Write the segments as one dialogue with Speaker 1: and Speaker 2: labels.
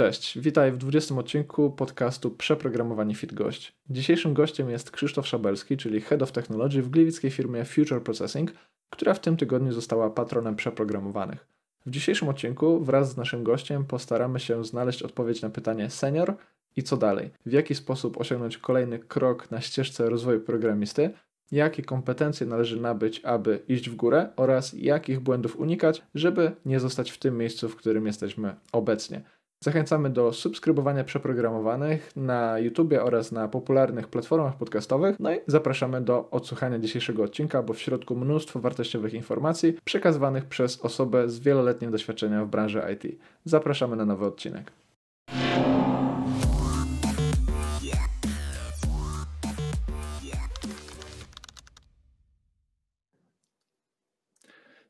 Speaker 1: Cześć, witaj w 20 odcinku podcastu Przeprogramowani Fit Gość. Dzisiejszym gościem jest Krzysztof Szabelski, czyli Head of Technology w gliwickiej firmie Future Processing, która w tym tygodniu została patronem przeprogramowanych. W dzisiejszym odcinku wraz z naszym gościem postaramy się znaleźć odpowiedź na pytanie senior i co dalej, w jaki sposób osiągnąć kolejny krok na ścieżce rozwoju programisty, jakie kompetencje należy nabyć, aby iść w górę oraz jakich błędów unikać, żeby nie zostać w tym miejscu, w którym jesteśmy obecnie. Zachęcamy do subskrybowania przeprogramowanych na YouTube oraz na popularnych platformach podcastowych. No i zapraszamy do odsłuchania dzisiejszego odcinka, bo w środku mnóstwo wartościowych informacji przekazywanych przez osobę z wieloletnim doświadczeniem w branży IT. Zapraszamy na nowy odcinek.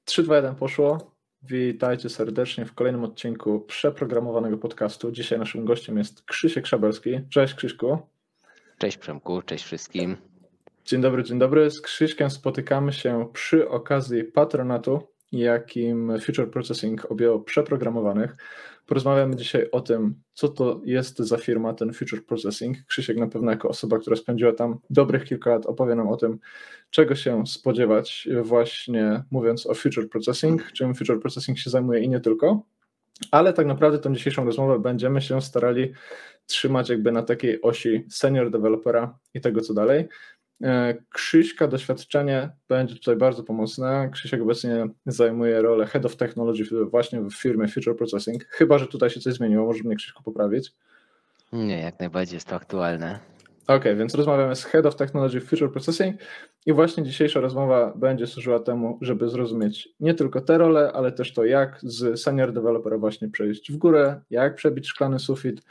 Speaker 1: 3, 2, 1 poszło. Witajcie serdecznie w kolejnym odcinku przeprogramowanego podcastu. Dzisiaj naszym gościem jest Krzysiek Szabelski. Cześć Krzyśku.
Speaker 2: Cześć Przemku, cześć wszystkim.
Speaker 1: Dzień dobry, dzień dobry. Z Krzyśkiem spotykamy się przy okazji patronatu, jakim Future Processing objął przeprogramowanych. Porozmawiamy dzisiaj o tym, co to jest za firma, ten Future Processing. Krzysiek na pewno jako osoba, która spędziła tam dobrych kilka lat, opowie nam o tym, czego się spodziewać właśnie mówiąc o Future Processing, czym Future Processing się zajmuje i nie tylko. Ale tak naprawdę tą dzisiejszą rozmowę będziemy się starali trzymać jakby na takiej osi senior developera i tego co dalej. E, Krzyśka doświadczenie będzie tutaj bardzo pomocne. Krzysiek obecnie zajmuje rolę Head of Technology właśnie w firmie Future Processing. Chyba, że tutaj się coś zmieniło, może mnie Krzyśku poprawić.
Speaker 2: Nie, jak najbardziej jest to aktualne.
Speaker 1: Ok, więc rozmawiamy z Head of Technology Future Processing i właśnie dzisiejsza rozmowa będzie służyła temu, żeby zrozumieć nie tylko te role, ale też to, jak z senior developera właśnie przejść w górę, jak przebić szklany sufit,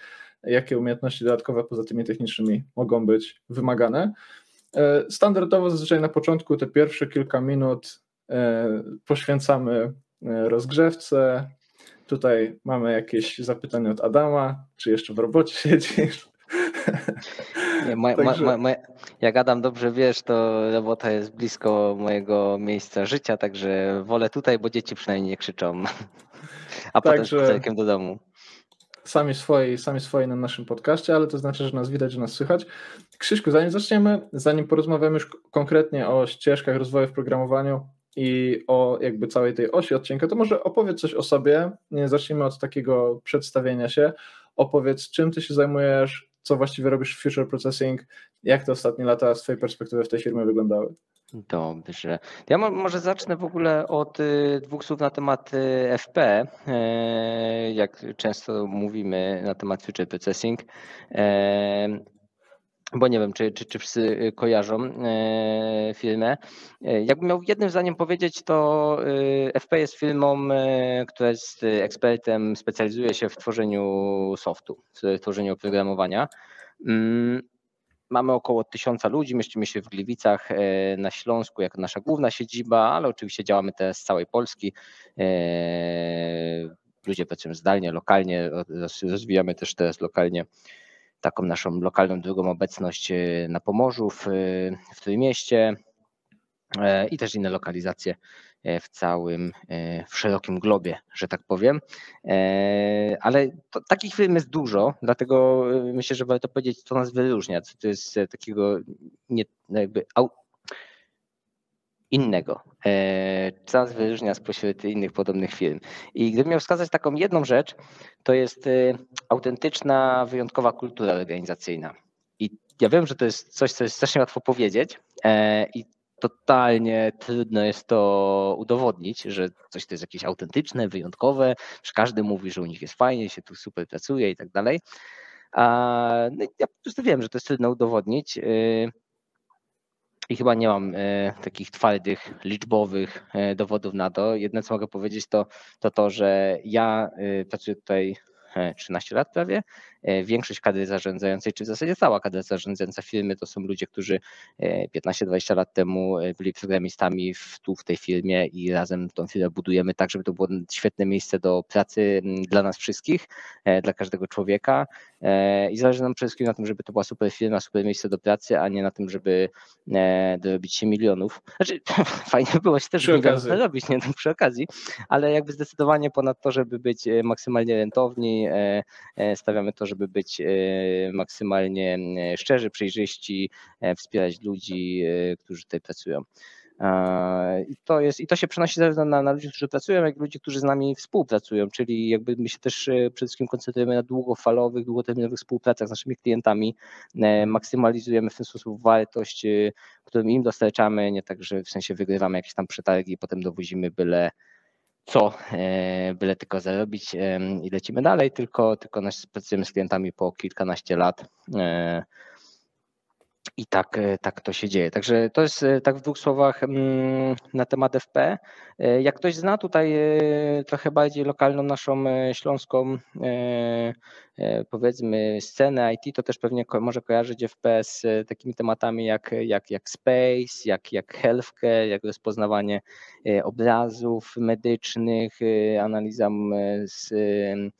Speaker 1: jakie umiejętności dodatkowe poza tymi technicznymi mogą być wymagane. E, standardowo zazwyczaj na początku te pierwsze kilka minut e, poświęcamy e, rozgrzewce. Tutaj mamy jakieś zapytanie od Adama, czy jeszcze w robocie siedzisz?
Speaker 2: Nie, ma, Także... ma, ma, jak Adam dobrze wiesz, to robota jest blisko mojego miejsca życia, także wolę tutaj, bo dzieci przynajmniej nie krzyczą. A Także... potem spacerkiem do domu
Speaker 1: sami swoi, sami swoi na naszym podcaście, ale to znaczy, że nas widać, że nas słychać. Krzyśku, zanim zaczniemy, zanim porozmawiamy już konkretnie o ścieżkach rozwoju w programowaniu i o jakby całej tej osi odcinka, to może opowiedz coś o sobie. Zacznijmy od takiego przedstawienia się. Opowiedz, czym ty się zajmujesz, co właściwie robisz w Future Processing, jak te ostatnie lata z twojej perspektywy w tej firmie wyglądały.
Speaker 2: Dobrze. Ja może zacznę w ogóle od y, dwóch słów na temat y, FP. E, jak często mówimy na temat Future Processing, e, bo nie wiem, czy, czy, czy wszyscy kojarzą e, filmę. Jakbym miał jednym zdaniem powiedzieć, to FP jest firmą, która jest ekspertem, specjalizuje się w tworzeniu softu, w tworzeniu oprogramowania. Mm, Mamy około tysiąca ludzi, mieścimy się w Gliwicach e, na Śląsku jako nasza główna siedziba, ale oczywiście działamy też z całej Polski. E, ludzie pracują zdalnie, lokalnie, rozwijamy też teraz lokalnie taką naszą lokalną drugą obecność e, na Pomorzu, w, w Trójmieście i też inne lokalizacje w całym, e, w szerokim globie, że tak powiem. E, ale to, takich firm jest dużo, dlatego myślę, że warto powiedzieć, co nas wyróżnia, co to jest takiego nie, jakby innego, co nas wyróżnia spośród innych podobnych firm. I gdybym miał wskazać taką jedną rzecz, to jest autentyczna, wyjątkowa kultura organizacyjna. I ja wiem, że to jest coś, co jest strasznie łatwo powiedzieć i totalnie trudno jest to udowodnić, że coś to jest jakieś autentyczne, wyjątkowe, że każdy mówi, że u nich jest fajnie, się tu super pracuje i tak dalej. No ja po prostu wiem, że to jest trudno udowodnić y, i chyba nie mam y, takich twardych, liczbowych y, dowodów na to. Jedno, co mogę powiedzieć, to to, to że ja pracuję tutaj 13 lat prawie. E, większość kadry zarządzającej, czy w zasadzie cała kadra zarządzająca firmy to są ludzie, którzy 15-20 e, lat temu e, byli programistami w, tu w tej firmie i razem tą firmę budujemy tak, żeby to było świetne miejsce do pracy dla nas wszystkich, dla każdego człowieka i zależy nam przede wszystkim na tym, żeby to była super firma, super miejsce do pracy, a nie na tym, żeby dorobić się milionów. Znaczy fajnie było się też robić, nie przy okazji, ale jakby zdecydowanie ponad to, żeby być maksymalnie rentowni. Stawiamy to, żeby być maksymalnie szczerzy, przejrzyści, wspierać ludzi, którzy tutaj pracują. I to, jest, I to się przenosi zarówno na, na ludzi, którzy pracują, jak i ludzi, którzy z nami współpracują, czyli jakby my się też przede wszystkim koncentrujemy na długofalowych, długoterminowych współpracach z naszymi klientami, maksymalizujemy w ten sposób wartość, którą im dostarczamy, nie tak, że w sensie wygrywamy jakieś tam przetargi i potem dowozimy byle co, e, byle tylko zarobić i lecimy dalej, tylko, tylko pracujemy z klientami po kilkanaście lat e, i tak, e, tak to się dzieje. Także to jest tak w dwóch słowach mm, na temat FP. Jak ktoś zna tutaj trochę bardziej lokalną naszą śląską powiedzmy scenę IT, to też pewnie może kojarzyć FP z takimi tematami jak, jak, jak space, jak, jak healthcare, jak rozpoznawanie obrazów medycznych, analiza z E,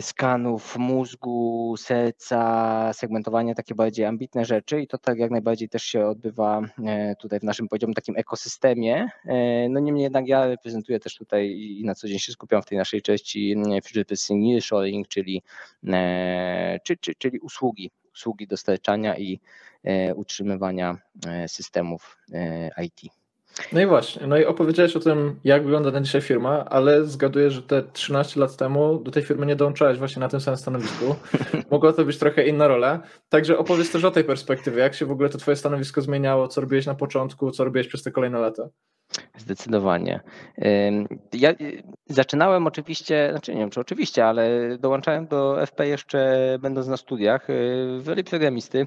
Speaker 2: skanów mózgu, serca, segmentowanie, takie bardziej ambitne rzeczy i to tak jak najbardziej też się odbywa e, tutaj w naszym powiedziałbym takim ekosystemie. E, no niemniej jednak ja reprezentuję też tutaj i na co dzień się skupiam w tej naszej części Future Processing Nearshoring, czyli, czyli, czyli usługi, usługi dostarczania i utrzymywania systemów IT.
Speaker 1: No i właśnie, no i opowiedziałeś o tym, jak wygląda na dzisiaj firma, ale zgaduję, że te 13 lat temu do tej firmy nie dołączałeś właśnie na tym samym stanowisku. Mogła to być trochę inna rola. Także opowiedz też o tej perspektywie, jak się w ogóle to twoje stanowisko zmieniało, co robiłeś na początku, co robiłeś przez te kolejne lata.
Speaker 2: Zdecydowanie. Ja y, zaczynałem oczywiście, znaczy nie wiem czy oczywiście, ale dołączałem do FP jeszcze będąc na studiach y, w programisty. Y,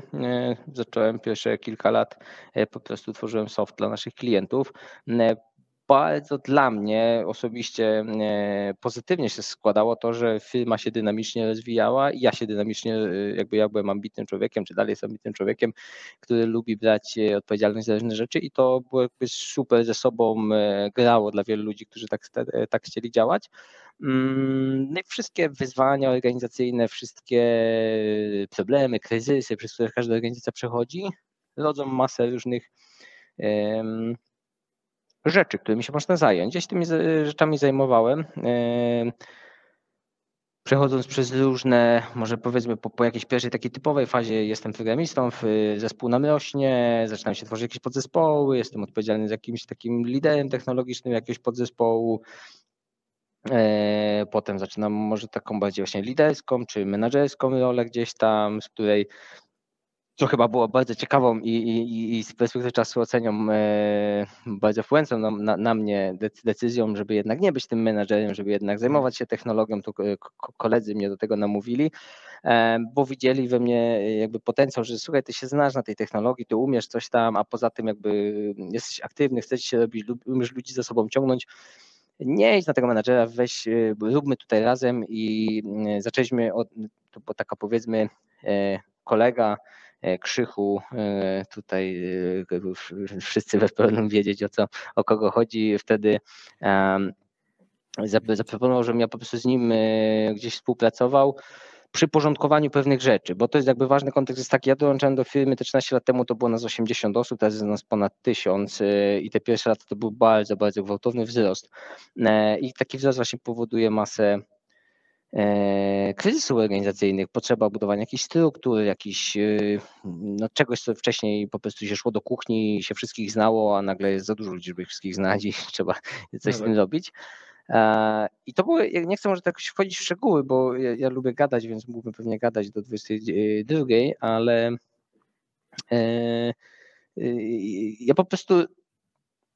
Speaker 2: zacząłem pierwsze kilka lat, po prostu tworzyłem soft dla naszych klientów bardzo dla mnie osobiście e, pozytywnie się składało to, że firma się dynamicznie rozwijała i ja się dynamicznie, e, jakby ja byłem ambitnym człowiekiem, czy dalej jestem ambitnym człowiekiem, który lubi brać e, odpowiedzialność za różne rzeczy i to było jakby super ze sobą grało dla wielu ludzi, którzy tak, tak chcieli działać. Mm, no i wszystkie wyzwania organizacyjne, wszystkie problemy, kryzysy, przez które każda organizacja przechodzi, rodzą masę różnych rzeczy, którymi się można zająć. Ja się tymi rzeczami zajmowałem. E, przechodząc przez różne, może powiedzmy po, po jakiejś pierwszej takiej typowej fazie jestem programistą, zespół nam rośnie, zaczynam się tworzyć jakieś podzespoły, jestem odpowiedzialny za jakimś takim liderem technologicznym jakiegoś podzespołu. E, potem zaczynam może taką bardziej właśnie liderską czy menadżerską rolę gdzieś tam, z której co chyba było bardzo ciekawą i, i, i z perspektywy czasu ocenią e, bardzo wpływającą na, na, na, mnie decyzją, żeby jednak nie być tym menadżerem, żeby jednak zajmować się technologią, to koledzy mnie do tego namówili, e, bo widzieli we mnie jakby potencjał, że słuchaj, ty się znasz na tej technologii, ty umiesz coś tam, a poza tym jakby jesteś aktywny, chcesz się robić, umiesz ludzi za sobą ciągnąć, nie idź na tego menadżera, weź, e, róbmy tutaj razem i e, zaczęliśmy od, to taka powiedzmy e, kolega, E, Krzychu, e, tutaj e, wszyscy będą wiedzieć o co, o kogo chodzi. Wtedy zaproponował, żebym ja po prostu z nim gdzieś współpracował przy porządkowaniu pewnych rzeczy, bo to jest jakby ważny kontekst jest taki, ja dołączałem do firmy te 13 lat temu, to było nas 80 osób, teraz jest nas ponad 1000 i te pierwsze lata to był bardzo, bardzo gwałtowny wzrost i taki wzrost właśnie powoduje masę E, kryzysów organizacyjnych, potrzeba budowania jakichś struktur, jakichś, e, no, czegoś, co wcześniej po prostu się szło do kuchni i się wszystkich znało, a nagle jest za dużo ludzi, żeby ich wszystkich znać i trzeba coś z tym robić. E, I to było, nie chcę może tak wchodzić w szczegóły, bo ja, ja lubię gadać, więc mógłbym pewnie gadać do 22, ale ja po prostu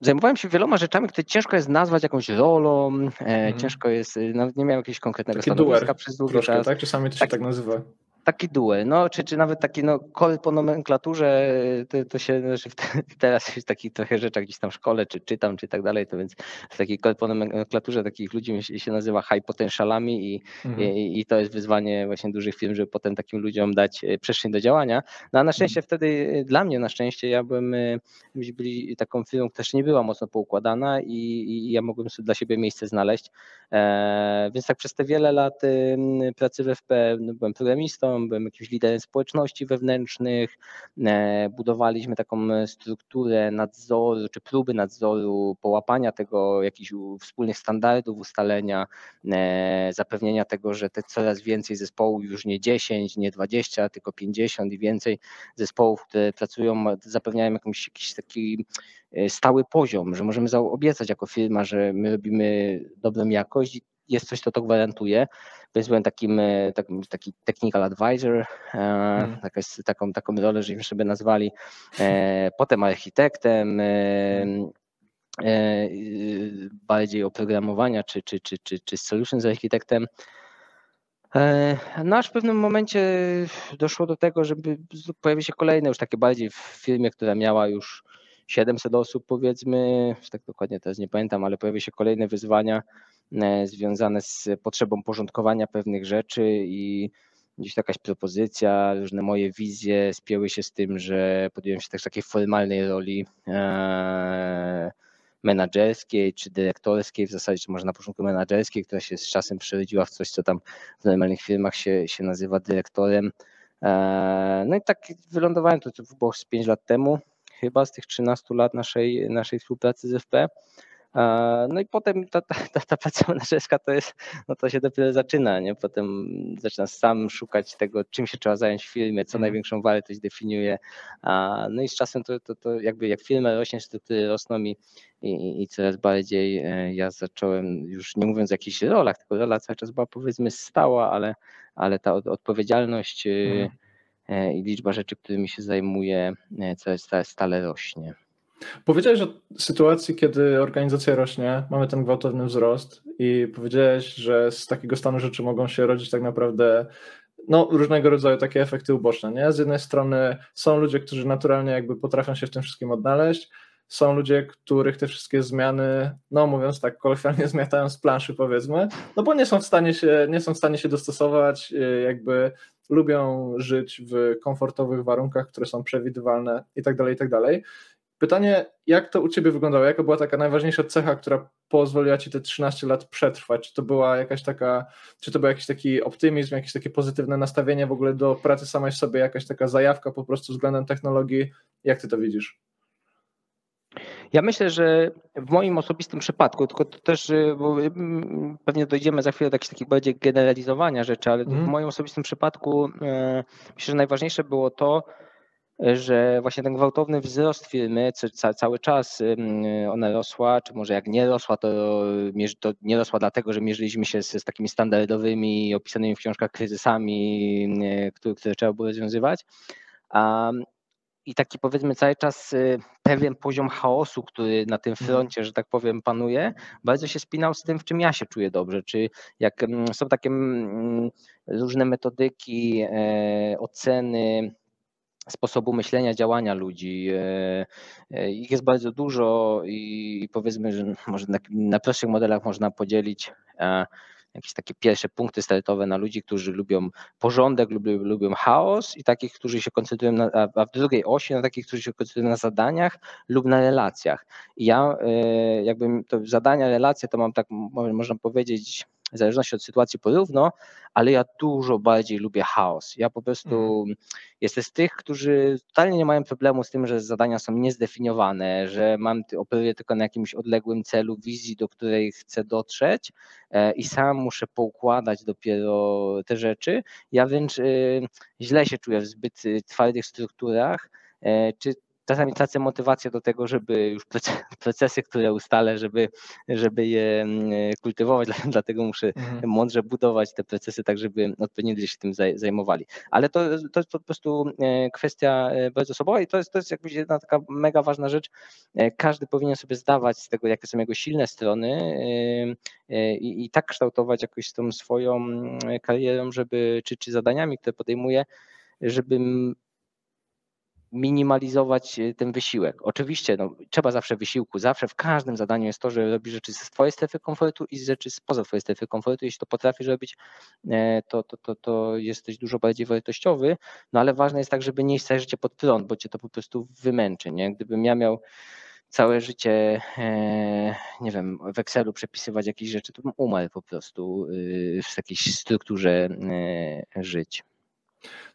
Speaker 2: zajmowałem się wieloma rzeczami, które ciężko jest nazwać jakąś rolą, mm. ciężko jest, nawet nie miałem jakiegoś konkretnego
Speaker 1: Taki stanowiska duer, przez długi troszkę, czas. Tak? Czasami to się tak, tak nazywa
Speaker 2: taki duel, no, czy, czy nawet taki no, kol po nomenklaturze, to, to się znaczy teraz jest taki trochę rzeczach gdzieś tam w szkole, czy czytam, czy tak dalej, to więc w takiej kol po nomenklaturze takich ludzi się, nazywa high potentialami i, mhm. i, i, to jest wyzwanie właśnie dużych firm, żeby potem takim ludziom dać e, przestrzeń do działania. No a na szczęście mhm. wtedy, e, dla mnie na szczęście, ja byłem, e, byli taką firmą, która też nie była mocno poukładana i, i ja mogłem sobie dla siebie miejsce znaleźć, e, więc tak przez te wiele lat pracy w FP no, byłem programistą, byłem jakimś liderem społeczności wewnętrznych, budowaliśmy taką strukturę nadzoru, czy próby nadzoru, połapania tego, jakichś wspólnych standardów, ustalenia, zapewnienia tego, że te coraz więcej zespołów, już nie 10, nie 20, tylko 50 i więcej zespołów, które pracują, zapewniają jakąś, jakiś taki e, stały poziom, że możemy obiecać jako firma, że my robimy dobrą jakość jest coś, co to gwarantuje, więc byłem takim, e, takim taki technical advisor, hmm. taką, taką rolę, żeśmy sobie nazwali, potem architektem, bardziej oprogramowania czy, czy, czy, czy, czy solutions architektem. E, no aż w pewnym momencie doszło do tego, żeby pojawiły się kolejne już takie bardziej w firmie, która miała już 700 osób powiedzmy, tak dokładnie teraz nie pamiętam, ale pojawiły się kolejne wyzwania e, związane z potrzebą porządkowania pewnych rzeczy i gdzieś jakaś propozycja, różne moje wizje spięły się z tym, że podjąłem się też takiej formalnej roli e, menadżerskiej czy dyrektorskiej, w zasadzie czy może na początku menadżerskiej, która się z czasem przerodziła w coś, co tam w normalnych firmach się, się nazywa dyrektorem. E, no i tak wylądowałem to, to było z 5 lat temu, chyba z tych 13 lat naszej, naszej współpracy z FP. No i potem ta, ta, ta, ta praca menedżerska to jest, no to się dopiero zaczyna, nie? Potem zaczyna sam szukać tego, czym się trzeba zająć w firmie, co mm. największą wartość definiuje. No i z czasem to, to, to jakby jak firma rośnie, struktury rosną i, i, i coraz bardziej e, ja zacząłem, już nie mówiąc o jakichś rolach, tylko rola cały czas była powiedzmy stała, ale, ale ta odpowiedzialność mm. i liczba rzeczy, którymi się zajmuje, coraz stale rośnie.
Speaker 1: Powiedziałeś o sytuacji, kiedy organizacja rośnie, mamy ten gwałtowny wzrost i powiedziałeś, że z takiego stanu rzeczy mogą się rodzić tak naprawdę no, różnego rodzaju takie efekty uboczne. Nie? Z jednej strony są ludzie, którzy naturalnie jakby potrafią się w tym wszystkim odnaleźć, są ludzie, których te wszystkie zmiany, no mówiąc tak kolokwialnie, zmiatają z planszy powiedzmy, no bo nie są w stanie się, nie są w stanie się dostosować, y, jakby lubią żyć w komfortowych warunkach, które są przewidywalne i tak dalej, i tak dalej. Pytanie, jak to u Ciebie wyglądało? Jaka była taka najważniejsza cecha, która pozwoliła Ci te 13 lat przetrwać? Czy to była jakaś taka, czy to był jakiś taki optymizm, jakieś takie pozytywne nastawienie w ogóle do pracy samej w sobie, jakaś taka zajawka po prostu względem technologii? Jak Ty to widzisz?
Speaker 2: Ja myślę, że w moim osobistym przypadku, tylko to też, y, bo y, pewnie dojdziemy za chwilę do jakichś takich bardziej generalizowania rzeczy, ale mm. w moim osobistym przypadku e, myślę, że najważniejsze było to, że właśnie ten gwałtowny wzrost firmy cały czas ona rosła, czy może jak nie rosła, to, to nie rosła dlatego, że mierzyliśmy się z, z takimi standardowymi, opisanymi w książkach kryzysami, które, które trzeba było rozwiązywać. I taki powiedzmy cały czas y, pewien poziom chaosu, który na tym mhm. froncie, że tak powiem, panuje, bardzo się spinał z tym, w czym ja się czuję dobrze. Czy jak są takie różne metodyki, e, oceny, sposobu myślenia, działania ludzi. E, e, ich jest bardzo dużo i powiedzmy, że może na, na prostszych modelach można podzielić e, jakieś takie pierwsze punkty startowe na ludzi, którzy lubią porządek, lubią, lubią chaos i takich, którzy się koncentrują na, a w drugiej osi na takich, którzy się koncentrują na zadaniach lub na relacjach. I ja jakby to zadania, relacje to mam tak, można powiedzieć, w zależności od sytuacji porówno, ale ja dużo bardziej lubię chaos. Ja po prostu mm. jestem z tych, którzy totalnie nie mają problemu z tym, że zadania są niezdefiniowane, że mam, operuję tylko na jakimś odległym celu, wizji, do której chcę dotrzeć e, i sam muszę poukładać dopiero te rzeczy. Ja wręcz y, źle się czuję w zbyt y, twardych strukturach, e, czy czasami tracę motywację do tego, żeby już procesy, które ustalę, żeby, żeby je mm, kultywować, dlatego muszę mhm. mądrze budować te procesy tak, żeby odpowiednio ludzie się tym zajmowali. Ale to, to jest po prostu e, kwestia e, bardzo osobowa i to jest, to jest jakby jedna taka mega ważna rzecz. E, każdy powinien sobie zdawać z tego, jakie są jego silne strony i, i tak kształtować jakoś tą swoją mm, karierą, żeby, czy, czy zadaniami, które podejmuje, żeby minimalizować e, ten wysiłek. Oczywiście no, trzeba zawsze wysiłku, zawsze w każdym zadaniu jest to, że robisz rzeczy z twojej strefy komfortu i z rzeczy spoza twojej strefy komfortu. Jeśli to potrafisz robić, e, to, to, to, to jesteś dużo bardziej wartościowy, no ale ważne jest tak, żeby nie całe życie pod prąd, bo cię to po prostu wymęczy. Nie? Gdybym ja miał całe życie, e, nie wiem, w Excelu przepisywać jakieś rzeczy, to bym umarł po prostu y, w jakiejś strukturze żyć.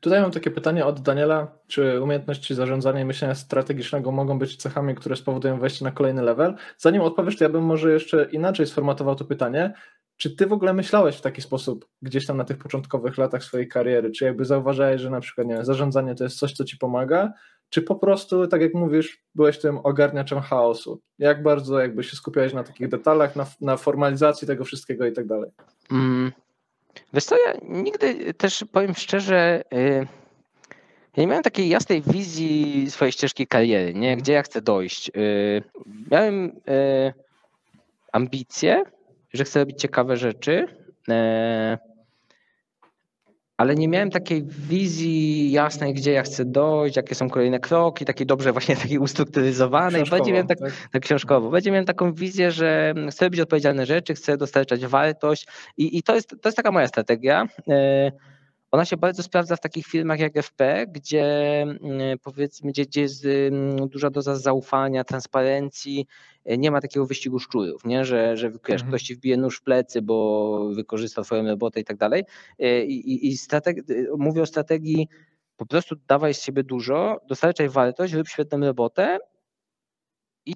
Speaker 1: Tutaj mam takie pytanie od Daniela, czy umiejętności zarządzania i myślenia strategicznego mogą być cechami, które spowodują wejście na kolejny level? Zanim odpowiesz, to ja bym może jeszcze inaczej sformatował to pytanie. Czy ty w ogóle myślałeś w taki sposób gdzieś tam na tych początkowych latach swojej kariery? Czy jakby zauważałeś, że na przykład nie zarządzanie to jest coś, co ci pomaga? Czy po prostu, tak jak mówisz, byłeś tym ogarniaczem chaosu? Jak bardzo jakby się skupiałeś na takich detalach, na, na formalizacji tego wszystkiego i tak dalej? Mm.
Speaker 2: Wiesz co, ja nigdy też powiem szczerze, y, ja nie miałem takiej jasnej wizji swojej ścieżki kariery, nie? gdzie ja chcę dojść. Y, miałem y, ambicje, że chcę robić ciekawe rzeczy, ale nie miałem takiej wizji jasnej, gdzie ja chcę dojść, jakie są kolejne kroki, takiej dobrze właśnie takiej ustrukturyzowanej. Będzie miałem tak, tak? tak książkowo. Będzie miałem taką wizję, że chcę robić odpowiedzialne rzeczy, chcę dostarczać wartość i, i to, jest, to jest taka moja strategia. E, ona się bardzo sprawdza w takich firmach jak FP, gdzie mm, powiedzmy, gdzie, gdzie jest mm, duża doza zaufania, transparencji, e, nie ma takiego wyścigu szczurów, nie? że, że wiesz, mhm. ktoś ci wbije nóż w plecy, bo wykorzysta twoją robotę i tak dalej. E, I, i, i strateg- mówię o strategii po prostu dawaj z siebie dużo, dostarczaj wartość, rób świetną robotę i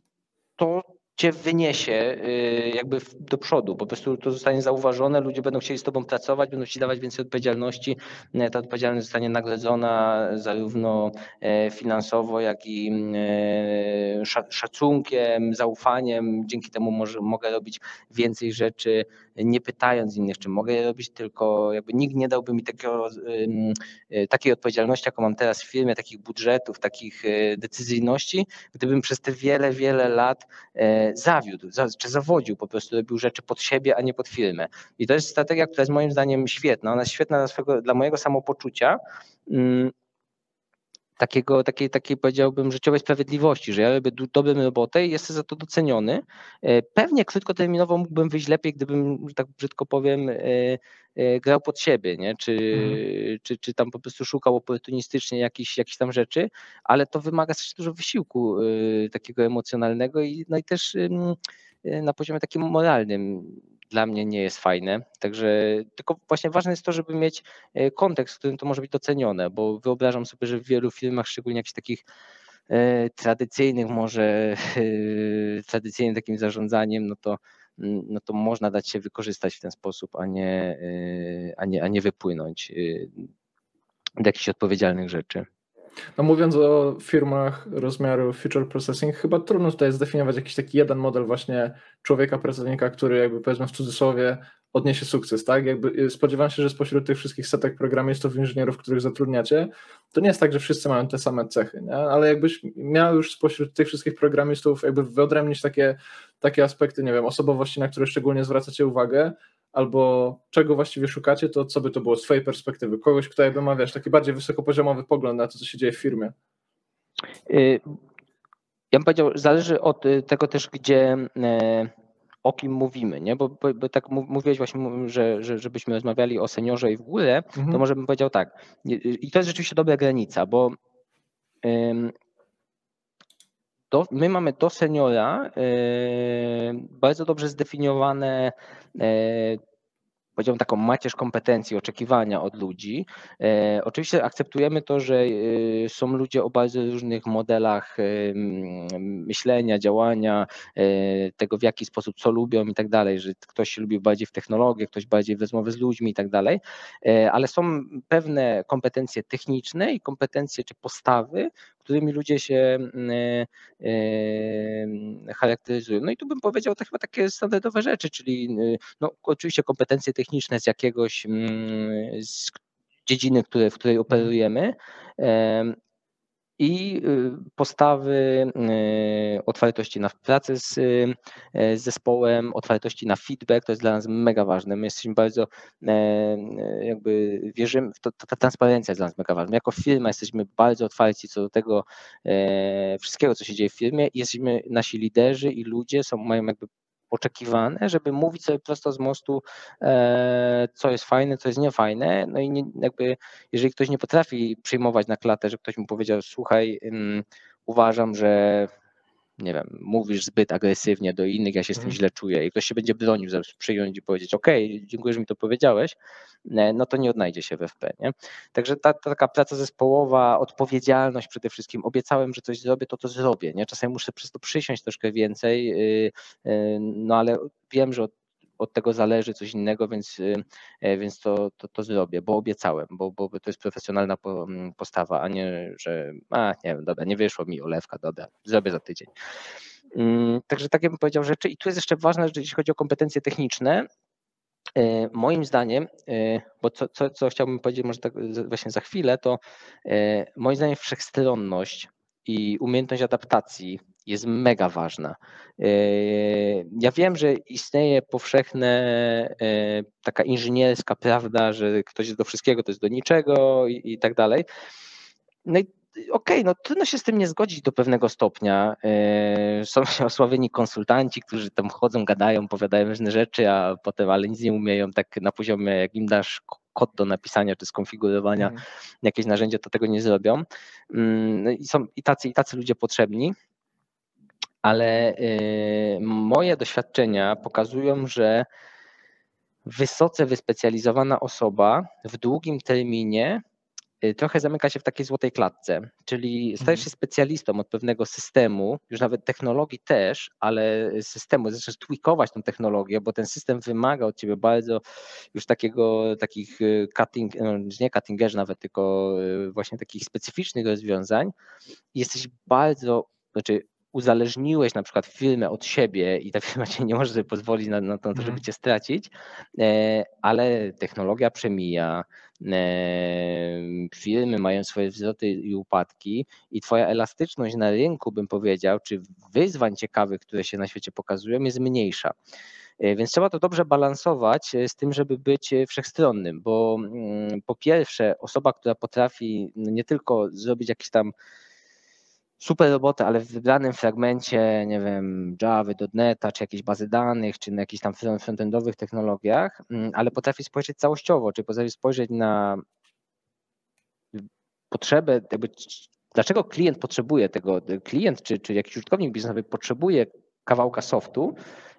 Speaker 2: to cię wyniesie y, jakby do przodu. Po prostu to zostanie zauważone, ludzie będą chcieli z tobą pracować, będą ci dawać więcej odpowiedzialności. Y, ta odpowiedzialność zostanie nagrodzona zarówno e, finansowo, jak i szacunkiem, zaufaniem. Dzięki temu może, mogę robić więcej rzeczy, nie pytając innych, czy mogę je robić, tylko jakby nikt nie dałby mi takiego, takiej odpowiedzialności, jaką mam teraz w firmie, takich budżetów, takich decyzyjności, gdybym przez te wiele, wiele lat zawiódł, czy zawodził, po prostu robił rzeczy pod siebie, a nie pod firmę. I to jest strategia, która jest moim zdaniem świetna. Ona jest świetna dla, swego, dla mojego samopoczucia, mm, takiego, takiej, takiej powiedziałbym życiowej sprawiedliwości, że ja robię dobrą robotę i jestem za to doceniony. E, pewnie krótkoterminowo mógłbym wyjść lepiej, gdybym, że tak brzydko powiem, e, e, grał pod siebie, nie? Czy, mhm. czy, czy tam po prostu szukał oportunistycznie jakichś, jakichś tam rzeczy, ale to wymaga też dużo wysiłku takiego emocjonalnego i, no i też na poziomie takim moralnym dla mnie nie jest fajne. Także tylko właśnie ważne jest to, żeby mieć e, kontekst, w którym to może być docenione, bo wyobrażam sobie, że w wielu filmach, szczególnie jakichś takich e, tradycyjnych, może e, tradycyjnym takim zarządzaniem, no to, mm, no to można dać się wykorzystać w ten sposób, a nie, a nie, a nie wypłynąć do jakichś odpowiedzialnych rzeczy.
Speaker 1: No mówiąc o firmach rozmiaru Future Processing, chyba trudno tutaj zdefiniować jakiś taki jeden model właśnie człowieka, pracownika, który jakby powiedzmy w cudzysłowie odniesie sukces, tak? Jakby y, spodziewam się, że spośród tych wszystkich setek programistów, inżynierów, których zatrudniacie, to nie jest tak, że wszyscy mają te same cechy, nie? ale jakbyś miał już spośród tych wszystkich programistów jakby wyodrębnić takie, takie aspekty, nie wiem, osobowości, na które szczególnie zwracacie uwagę, albo czego właściwie szukacie, to co by to było z twojej perspektywy? Kogoś, kto jakby ma, wiesz, taki bardziej wysokopoziomowy pogląd na to, co się dzieje w firmie.
Speaker 2: Y, ja bym powiedział, zależy od y, tego też, gdzie e, o kim mówimy, nie? Bo, bo, bo tak mówiłeś właśnie, że, że żebyśmy rozmawiali o seniorze i w ogóle, mhm. to może bym powiedział tak. I to jest rzeczywiście dobra granica, bo my mamy do seniora bardzo dobrze zdefiniowane powiedziałbym, taką macierz kompetencji, oczekiwania od ludzi. E, oczywiście akceptujemy to, że e, są ludzie o bardzo różnych modelach e, myślenia, działania, tego w jaki sposób, co lubią i tak dalej, że ktoś się lubi bardziej w technologię, ktoś bardziej w rozmowy z ludźmi i tak dalej, ale są pewne kompetencje techniczne i kompetencje czy postawy, którymi ludzie się charakteryzują. No i tu bym powiedział to chyba takie standardowe rzeczy, czyli no, oczywiście kompetencje techniczne z jakiegoś mm, z dziedziny, które, w której operujemy, i y, postawy y, otwartości na pracę z, y, z zespołem, otwartości na feedback, to jest dla nas mega ważne. My jesteśmy bardzo e, jakby wierzymy, to, ta transparencja jest dla nas mega ważna. Jako firma jesteśmy bardzo otwarci co do tego e, wszystkiego, co się dzieje w firmie. Jesteśmy, nasi liderzy i ludzie są, mają jakby oczekiwane, żeby mówić sobie prosto z mostu, e, co jest fajne, co jest niefajne. No i nie, jakby, jeżeli ktoś nie potrafi przyjmować na klatę, że ktoś mu powiedział, słuchaj, uważam, że nie wiem, mówisz zbyt agresywnie do innych, ja się z tym mhm. źle czuję i ktoś się będzie bronił, zaraz przyjąć i powiedzieć, ok, dziękuję, że mi to powiedziałeś, e, no to nie odnajdzie się w FP. Nie? Także ta, ta, taka praca zespołowa, odpowiedzialność przede wszystkim, obiecałem, że coś zrobię, to to zrobię. Nie? Czasami muszę przez to przysiąść troszkę więcej, y, y, no ale wiem, że od od tego zależy coś innego, więc, y, e, więc to, to, to zrobię, bo obiecałem, bo, bo to jest profesjonalna mm, postawa, a nie, że a nie wiem, dobra, nie wyszło mi olewka, dobra, zrobię za tydzień. Mm, także tak bym powiedział rzeczy. I tu jest jeszcze ważne, że jeśli chodzi o kompetencje techniczne, e, Moim zdaniem, e, bo co, co, co chciałbym powiedzieć może tak właśnie za chwilę, to moim zdaniem wszechstronność i umiejętność adaptacji jest mega ważna. E, ja wiem, że istnieje powszechna e, taka inżynierska prawda, że ktoś jest do wszystkiego, to jest do niczego i, tak dalej. No i okej, okay, no trudno się z tym nie zgodzić do pewnego stopnia. E, są osławieni konsultanci, którzy tam chodzą, gadają, powiadają różne rzeczy, a potem ale nic nie umieją tak na poziomie, jak im dasz kod do napisania czy skonfigurowania mm. jakieś narzędzie, to tego nie zrobią. Mm, no I są i tacy, i tacy ludzie potrzebni ale y, moje doświadczenia pokazują, że wysoce wyspecjalizowana osoba w długim terminie trochę zamyka się w takiej złotej klatce, czyli stajesz mhm. się specjalistą od pewnego systemu, już nawet technologii też, ale systemu, zaczynasz tweakować tą technologię, bo ten system wymaga od ciebie bardzo już takiego, takich y, cutting, no nie cutting edge nawet, tylko właśnie takich specyficznych rozwiązań. Jesteś bardzo, znaczy uzależniłeś na przykład firmę od siebie i ta firma cię nie może sobie pozwolić na, na to, żeby mhm. cię stracić, e, ale technologia przemija, e, firmy mają swoje wzloty i upadki i twoja elastyczność na rynku, bym powiedział, czy wyzwań ciekawych, które się na świecie pokazują, jest mniejsza. E, więc trzeba to dobrze balansować z tym, żeby być wszechstronnym, bo mm, po pierwsze, osoba, która potrafi no, nie tylko zrobić jakiś tam super robota, ale w wybranym fragmencie, nie wiem, Java, .NETA, czy jakiejś bazy danych, czy na jakichś tam frontendowych technologiach, mm, ale potrafi spojrzeć całościowo, czy potrafi spojrzeć na potrzebę, jakby, dlaczego klient potrzebuje tego, klient czy, czy jakiś użytkownik biznesowy potrzebuje kawałka softu,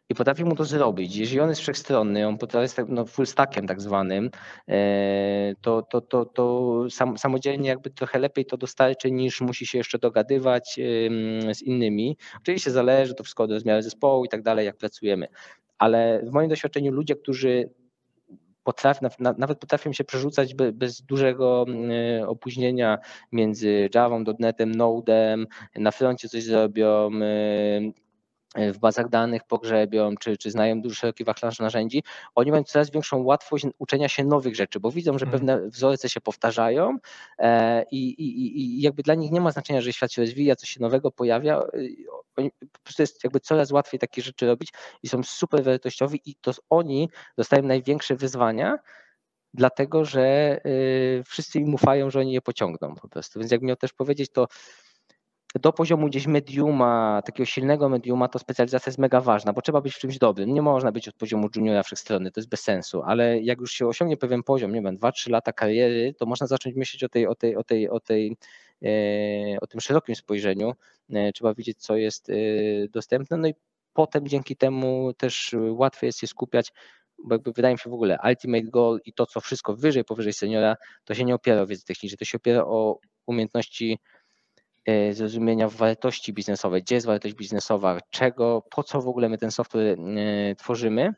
Speaker 2: i potrafi mu to zrobić. Jeżeli on jest wszechstronny, on jest tak, no, full stackiem tak zwanym, e, to, to, to, to sam, samodzielnie jakby trochę lepiej to dostarczy niż musi się jeszcze dogadywać z innymi. Oczywiście zależy to wszystko od rozmiaru zespołu i tak dalej, jak pracujemy. Ale w moim doświadczeniu ludzie, którzy potrafią, nawet potrafią się przerzucać bez dużego opóźnienia między Java, .NETem, Node'em, na froncie coś zrobią, w bazach danych pogrzebią, czy, czy znają duży szeroki wachlarz narzędzi, oni mają coraz większą łatwość uczenia się nowych rzeczy, bo widzą, że mhm. pewne wzorce się powtarzają e, i, i, i jakby dla nich nie ma znaczenia, że świat się rozwija, coś się nowego pojawia. Oni, po prostu jest jakby coraz łatwiej takie rzeczy robić i są super wartościowi i to oni dostają największe wyzwania, dlatego że wszyscy im ufają, że oni je pociągną po prostu. Więc jak miał też powiedzieć, to do poziomu gdzieś mediuma, takiego silnego mediuma, to specjalizacja jest mega ważna, bo trzeba być w czymś dobrym. Nie można być od poziomu juniora wszechstronny, to jest bez sensu, ale jak już się osiągnie pewien poziom, nie wiem, 2-3 lata kariery, to można zacząć myśleć o tej, o tej, o tej, o tej e, o tym szerokim spojrzeniu. E, trzeba wiedzieć, co jest e, dostępne, no i potem dzięki temu też łatwiej jest się skupiać, bo jakby wydaje mi się w ogóle ultimate goal i to, co wszystko wyżej, powyżej seniora, to się nie opiera o wiedzę techniczną, to się opiera o umiejętności zrozumienia wartości biznesowej, gdzie jest wartość biznesowa, czego, po co w ogóle my ten software e, tworzymy.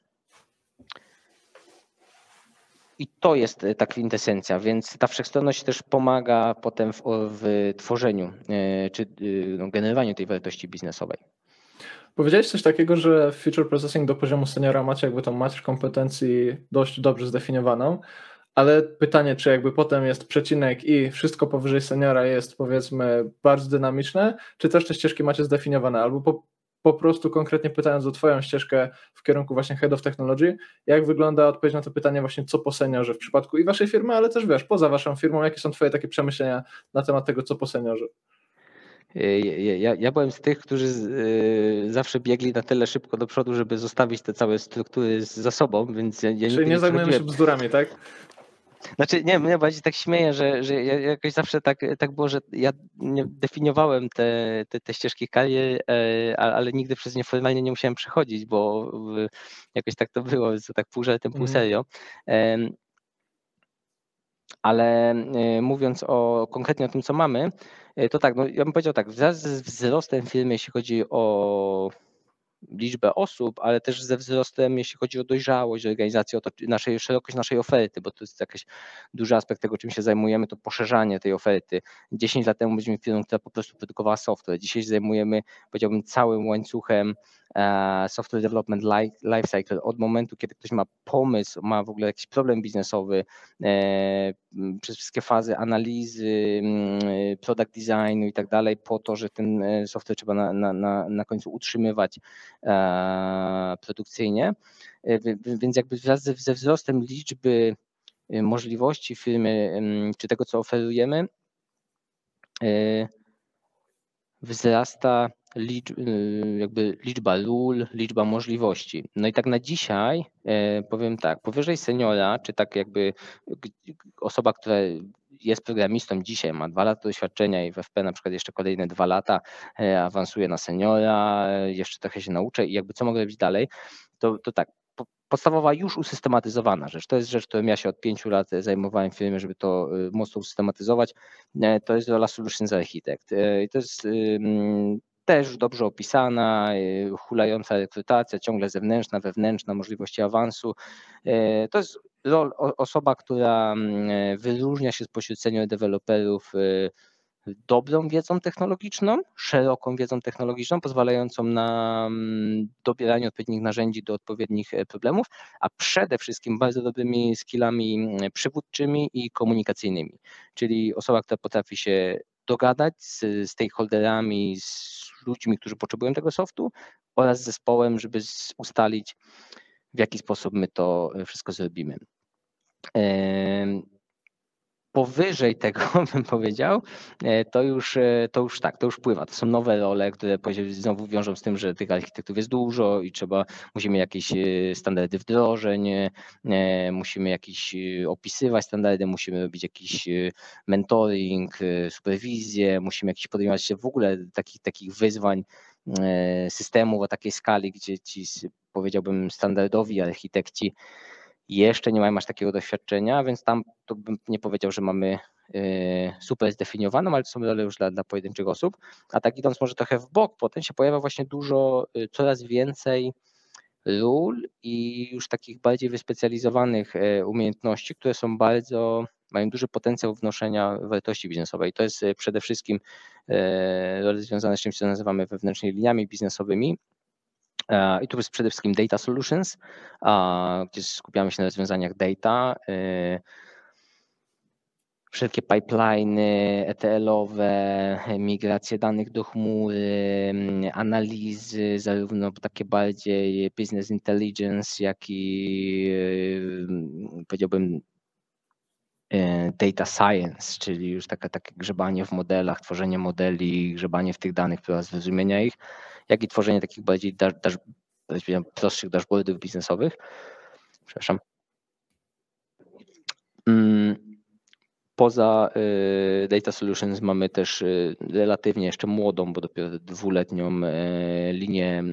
Speaker 2: I to jest e, ta kwintesencja, więc ta wszechstronność też pomaga potem w, w tworzeniu czy no, generowaniu tej wartości biznesowej.
Speaker 1: Powiedziałeś coś takiego, że feature processing do poziomu seniora macie jakby tą matrz kompetencji dość dobrze zdefiniowaną. Ale pytanie, czy jakby potem jest przecinek i wszystko powyżej seniora jest powiedzmy bardzo dynamiczne, czy też te ścieżki macie zdefiniowane, albo po, po prostu konkretnie pytając o Twoją ścieżkę w kierunku właśnie Head of Technology, jak wygląda odpowiedź na to pytanie właśnie co po seniorze w przypadku i Waszej firmy, ale też wiesz, poza Waszą firmą, jakie są Twoje takie przemyślenia na temat tego co po seniorze?
Speaker 2: Ja, ja byłem z tych, którzy y, zawsze biegli na tyle szybko do przodu, żeby zostawić te całe struktury za sobą, więc ja, ja
Speaker 1: Czyli nie zajmujemy się bzdurami, tak?
Speaker 2: Znaczy, nie, mnie bardziej tak śmieję, że, że ja jakoś zawsze tak, tak było, że ja definiowałem te, te, te ścieżki karier, ale nigdy przez nie formalnie nie musiałem przechodzić, bo jakoś tak to było, tak pół żartem, pół mhm. serio. Ale e, mówiąc o konkretnie o tym, co mamy, e, to tak, no ja bym powiedział tak, wraz z wzrostem firmy, jeśli chodzi o liczbę osób, ale też ze wzrostem, jeśli chodzi o dojrzałość organizacji, o to, naszej, szerokość naszej oferty, bo to jest jakiś duży aspekt tego, czym się zajmujemy, to poszerzanie tej oferty. 10 lat temu byliśmy firmą, która po prostu produkowała software. Dzisiaj zajmujemy, powiedziałbym, całym łańcuchem e, software development lifecycle od momentu, kiedy ktoś ma pomysł, ma w ogóle jakiś problem biznesowy, e, przez wszystkie fazy analizy, product designu i tak dalej, po to, że ten e, software trzeba na, na, na końcu utrzymywać E, produkcyjnie, e, więc jakby wraz ze wzrostem liczby e, możliwości firmy, czy tego, co oferujemy, wzrasta liczb, jakby liczba ról, liczba możliwości. No i tak na dzisiaj powiem tak, powyżej seniora, czy tak jakby osoba, która jest programistą dzisiaj, ma dwa lata doświadczenia i w FP na przykład jeszcze kolejne dwa lata e, awansuje na seniora, e, jeszcze trochę się nauczę i jakby co mogę robić dalej, to, to tak, podstawowa już usystematyzowana rzecz. To jest rzecz, którą ja się od pięciu lat zajmowałem w firmie, żeby to e, mocno usystematyzować. To jest rola Solutions Architect. I to jest też dobrze opisana, hulająca rekrutacja, ciągle zewnętrzna, wewnętrzna, możliwości awansu. To jest osoba, która mm, e, wyróżnia się spośród senior deweloperów dobrą wiedzą technologiczną, szeroką wiedzą technologiczną, pozwalającą na mm, dobieranie odpowiednich narzędzi do odpowiednich e, problemów, a przede wszystkim bardzo dobrymi skillami mm, przywódczymi i komunikacyjnymi. Czyli osoba, która potrafi się dogadać z stakeholderami, z ludźmi, którzy potrzebują tego softu oraz zespołem, żeby ustalić, w jaki sposób my to wszystko zrobimy. Powyżej tego bym powiedział, e, to już, e, to już tak, to już pływa. To są nowe role, które znowu wiążą z tym, że tych architektów jest dużo i trzeba, musimy jakieś e, standardy wdrożeń, musimy jakieś opisywać standardy, musimy robić jakiś mentoring, superwizję, musimy jakieś podejmować się w ogóle takich, takich wyzwań systemów o takiej skali, gdzie ci powiedziałbym standardowi architekci jeszcze nie mają aż takiego doświadczenia, więc tam to bym nie powiedział, że mamy y, super zdefiniowaną, ale to są role już dla, dla pojedynczych osób. A tak idąc może trochę w bok, potem się pojawia właśnie dużo, y, coraz więcej ról i już takich bardziej wyspecjalizowanych y, umiejętności, które są bardzo, mają duży potencjał wnoszenia wartości biznesowej. To jest przede wszystkim role związane z czymś, co nazywamy wewnętrznymi liniami biznesowymi, I tu jest przede wszystkim Data Solutions, gdzie skupiamy się na rozwiązaniach data. E, wszelkie pipeliny ETL-owe, migracje danych do chmury, analizy, zarówno takie bardziej business intelligence, jak i e, powiedziałbym data science, czyli już takie, takie grzebanie w modelach, tworzenie modeli, grzebanie w tych danych oraz zrozumienia ich jak i tworzenie takich bardziej dash, dash, prostszych dashboardów biznesowych. Przepraszam. Mm, poza y, Data Solutions mamy też y, relatywnie jeszcze młodą, bo dopiero dwuletnią y, linię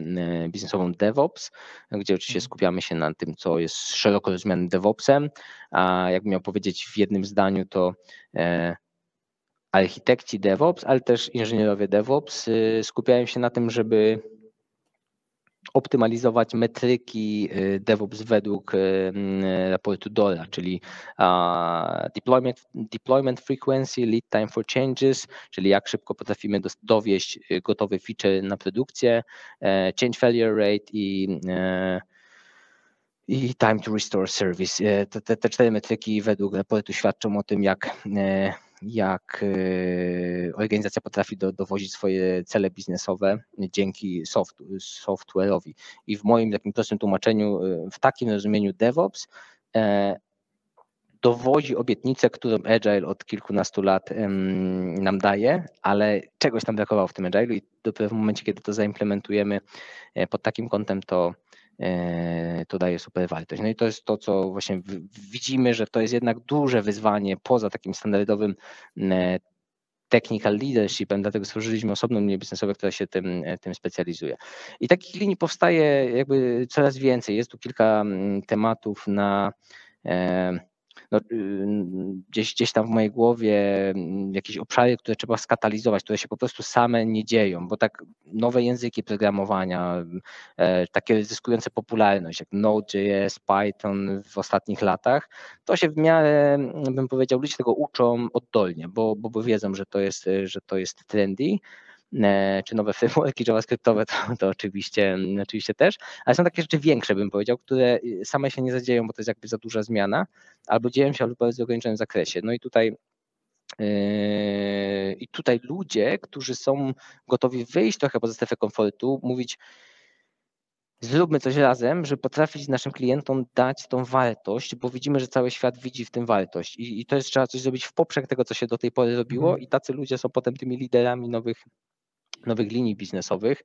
Speaker 2: biznesową DevOps, gdzie oczywiście mhm. skupiamy się na tym, co jest szeroko rozumianym DevOpsem, a jak miał powiedzieć w jednym zdaniu, to architekci DevOps, ale też inżynierowie DevOps y, skupiają się na tym, żeby optymalizować metryki y, DevOps według y, raportu DORA, czyli deployment, deployment frequency, lead time for changes, czyli jak szybko potrafimy dowieść gotowy feature na produkcję, e, change failure rate i e, i time to restore service. E, te, te, te cztery metryki według raportu świadczą o tym, jak jak e, organizacja potrafi do, dowozić swoje cele biznesowe dzięki soft, software'owi. I w moim takim prostym tłumaczeniu, e, w takim rozumieniu DevOps, e, dowozi obietnicę, którą Agile od kilkunastu lat nam daje, ale czegoś tam brakowało w tym Agile'u i dopiero w momencie, kiedy to zaimplementujemy pod takim kątem, to to daje super wartość. No i to jest to, co właśnie widzimy, że to jest jednak duże wyzwanie poza takim standardowym technical leadershipem, dlatego stworzyliśmy osobną linię biznesową, która się tym, tym specjalizuje. I takich linii powstaje jakby coraz więcej. Jest tu kilka mm, tematów na no, y, gdzieś, gdzieś tam w mojej głowie jakieś obszary, które trzeba skatalizować, które się po prostu same nie dzieją, bo tak nowe języki programowania, e, takie zyskujące popularność jak Node.js, Python w ostatnich latach, to się w miarę, bym powiedział, ludzie tego uczą oddolnie, bo, bo, bo wiedzą, że to jest, że to jest trendy czy nowe frameworki JavaScriptowe, to, to oczywiście, oczywiście też, ale są takie rzeczy większe, bym powiedział, które same się nie zadzieją, bo to jest jakby za duża zmiana, albo dzieją się, ale w bardzo ograniczonym zakresie. No i tutaj e, i tutaj ludzie, którzy są gotowi wyjść trochę poza strefę komfortu, mówić, zróbmy coś razem, żeby potrafić naszym klientom dać tą wartość, bo widzimy, że cały świat widzi w tym wartość. I, i to jest trzeba coś zrobić w poprzek tego, co się do tej pory robiło, mhm. i tacy ludzie są potem tymi liderami nowych nowych linii biznesowych.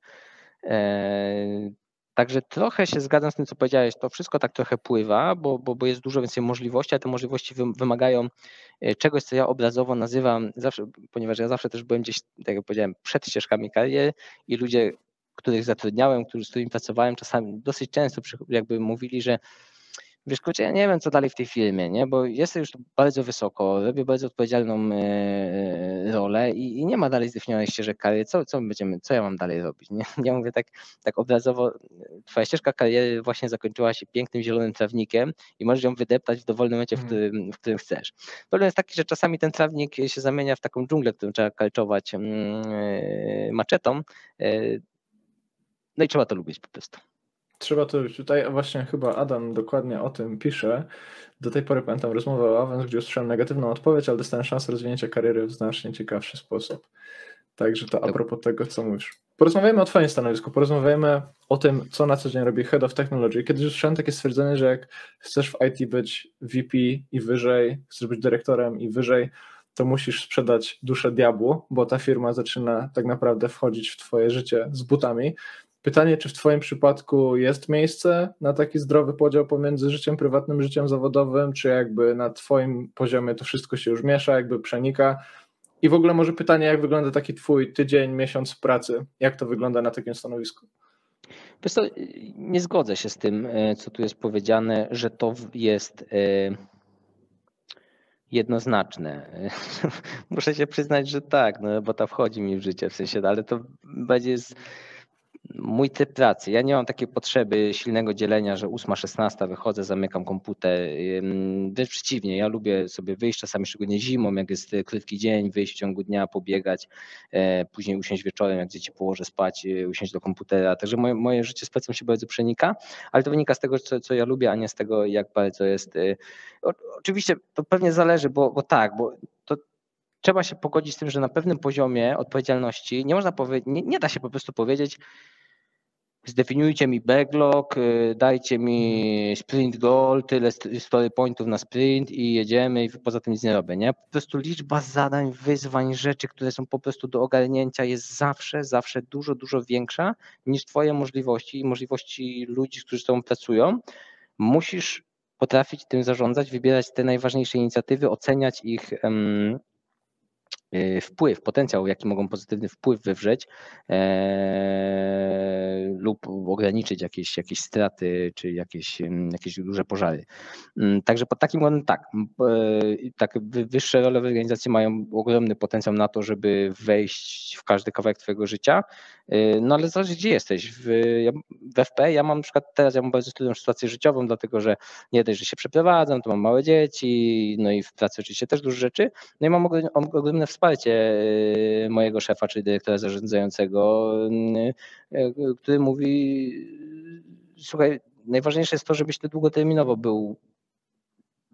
Speaker 2: E, także trochę się zgadzam z tym, co powiedziałeś. To wszystko tak trochę pływa, bo, bo, bo jest dużo więcej możliwości, a te możliwości wymagają e, czegoś, co ja obrazowo nazywam zawsze, ponieważ ja zawsze też byłem gdzieś, tak jak powiedziałem, przed ścieżkami kariery i ludzie, których zatrudniałem, którzy, z którymi pracowałem, czasami dosyć często jakby mówili, że wiesz, kurczę, ja nie wiem, co dalej w tej firmie, nie? bo jestem już bardzo wysoko, robię bardzo odpowiedzialną e, rolę i, i, nie ma dalej zdefiniowanej ścieżek kariery, co, co, będziemy, co ja mam dalej robić, nie? Ja mówię tak, tak obrazowo, twoja ścieżka kariery właśnie zakończyła się pięknym zielonym trawnikiem i możesz ją wydeptać w dowolnym momencie, w mhm. którym, w którym chcesz. Problem jest taki, że czasami ten trawnik się zamienia w taką dżunglę, którą trzeba kalczować mm, e, maczetą, e, no i trzeba to lubić po prostu.
Speaker 1: Trzeba to tutaj właśnie chyba Adam dokładnie o tym pisze. Do tej pory pamiętam rozmowę o Avans, gdzie usłyszałem negatywną odpowiedź, ale dostałem szansę rozwinięcia kariery w znacznie ciekawszy sposób. Także to a propos tego, co mówisz. Porozmawiamy o Twoim stanowisku, porozmawiamy o tym, co na co dzień robi Head of Technology. Kiedyś usłyszałem takie stwierdzenie, że jak chcesz w IT być VP i wyżej, chcesz być dyrektorem i wyżej, to musisz sprzedać duszę diabłu, bo ta firma zaczyna tak naprawdę wchodzić w Twoje życie z butami. Pytanie, czy w Twoim przypadku jest miejsce na taki zdrowy podział pomiędzy życiem prywatnym, życiem zawodowym, czy jakby na Twoim poziomie to wszystko się już miesza, jakby przenika? I w ogóle może pytanie, jak wygląda taki Twój tydzień, miesiąc pracy? Jak to wygląda na takim stanowisku?
Speaker 2: Wiesz co, nie zgodzę się z tym, e, co tu jest powiedziane, że to jest e, jednoznaczne. Muszę się przyznać, że tak, no bo to wchodzi mi w życie, w sensie, ale to będzie z mój typ pracy. Ja nie mam takiej potrzeby silnego dzielenia, że 8-16 wychodzę, zamykam komputer. Wręcz przeciwnie, ja lubię sobie wyjść czasami, szczególnie zimą, jak jest krótki dzień, wyjść w ciągu dnia, pobiegać, e, później usiąść wieczorem, jak dzieci położę spać, e, usiąść do komputera. Także moje, moje życie z pracą się bardzo przenika, ale to wynika z tego, co, co ja lubię, a nie z tego, jak bardzo jest. E, oczywiście to pewnie zależy, bo, bo tak, bo to trzeba się pogodzić z tym, że na pewnym poziomie odpowiedzialności nie można powiedzieć, nie, nie da się po prostu powiedzieć, zdefiniujcie mi backlog, y, dajcie mi sprint goal, tyle story pointów na sprint i jedziemy i poza tym nic nie robię, nie? Po prostu liczba zadań, wyzwań, rzeczy, które są po prostu do ogarnięcia jest zawsze, zawsze dużo, dużo większa niż twoje możliwości i możliwości ludzi, którzy z tobą pracują. Musisz potrafić tym zarządzać, wybierać te najważniejsze inicjatywy, oceniać ich wpływ, potencjał, jaki mogą pozytywny wpływ wywrzeć e, lub ograniczyć jakieś, jakieś straty czy jakieś, jakieś duże pożary. Mm, także pod takim względem tak, e, tak, wyższe role w organizacji mają ogromny potencjał na to, żeby wejść w każdy kawałek twojego życia, e, no ale zależy gdzie jesteś. W, w FP ja mam na przykład teraz, ja mam bardzo trudną sytuację życiową, dlatego że nie dość, że się przeprowadzam, to mam małe dzieci, no i w pracy oczywiście też dużo rzeczy, no i mam ogromne wsparcie y, mojego szefa, czyli dyrektora zarządzającego, y, y, który mówi: Słuchaj, najważniejsze jest to, żebyś ty długoterminowo był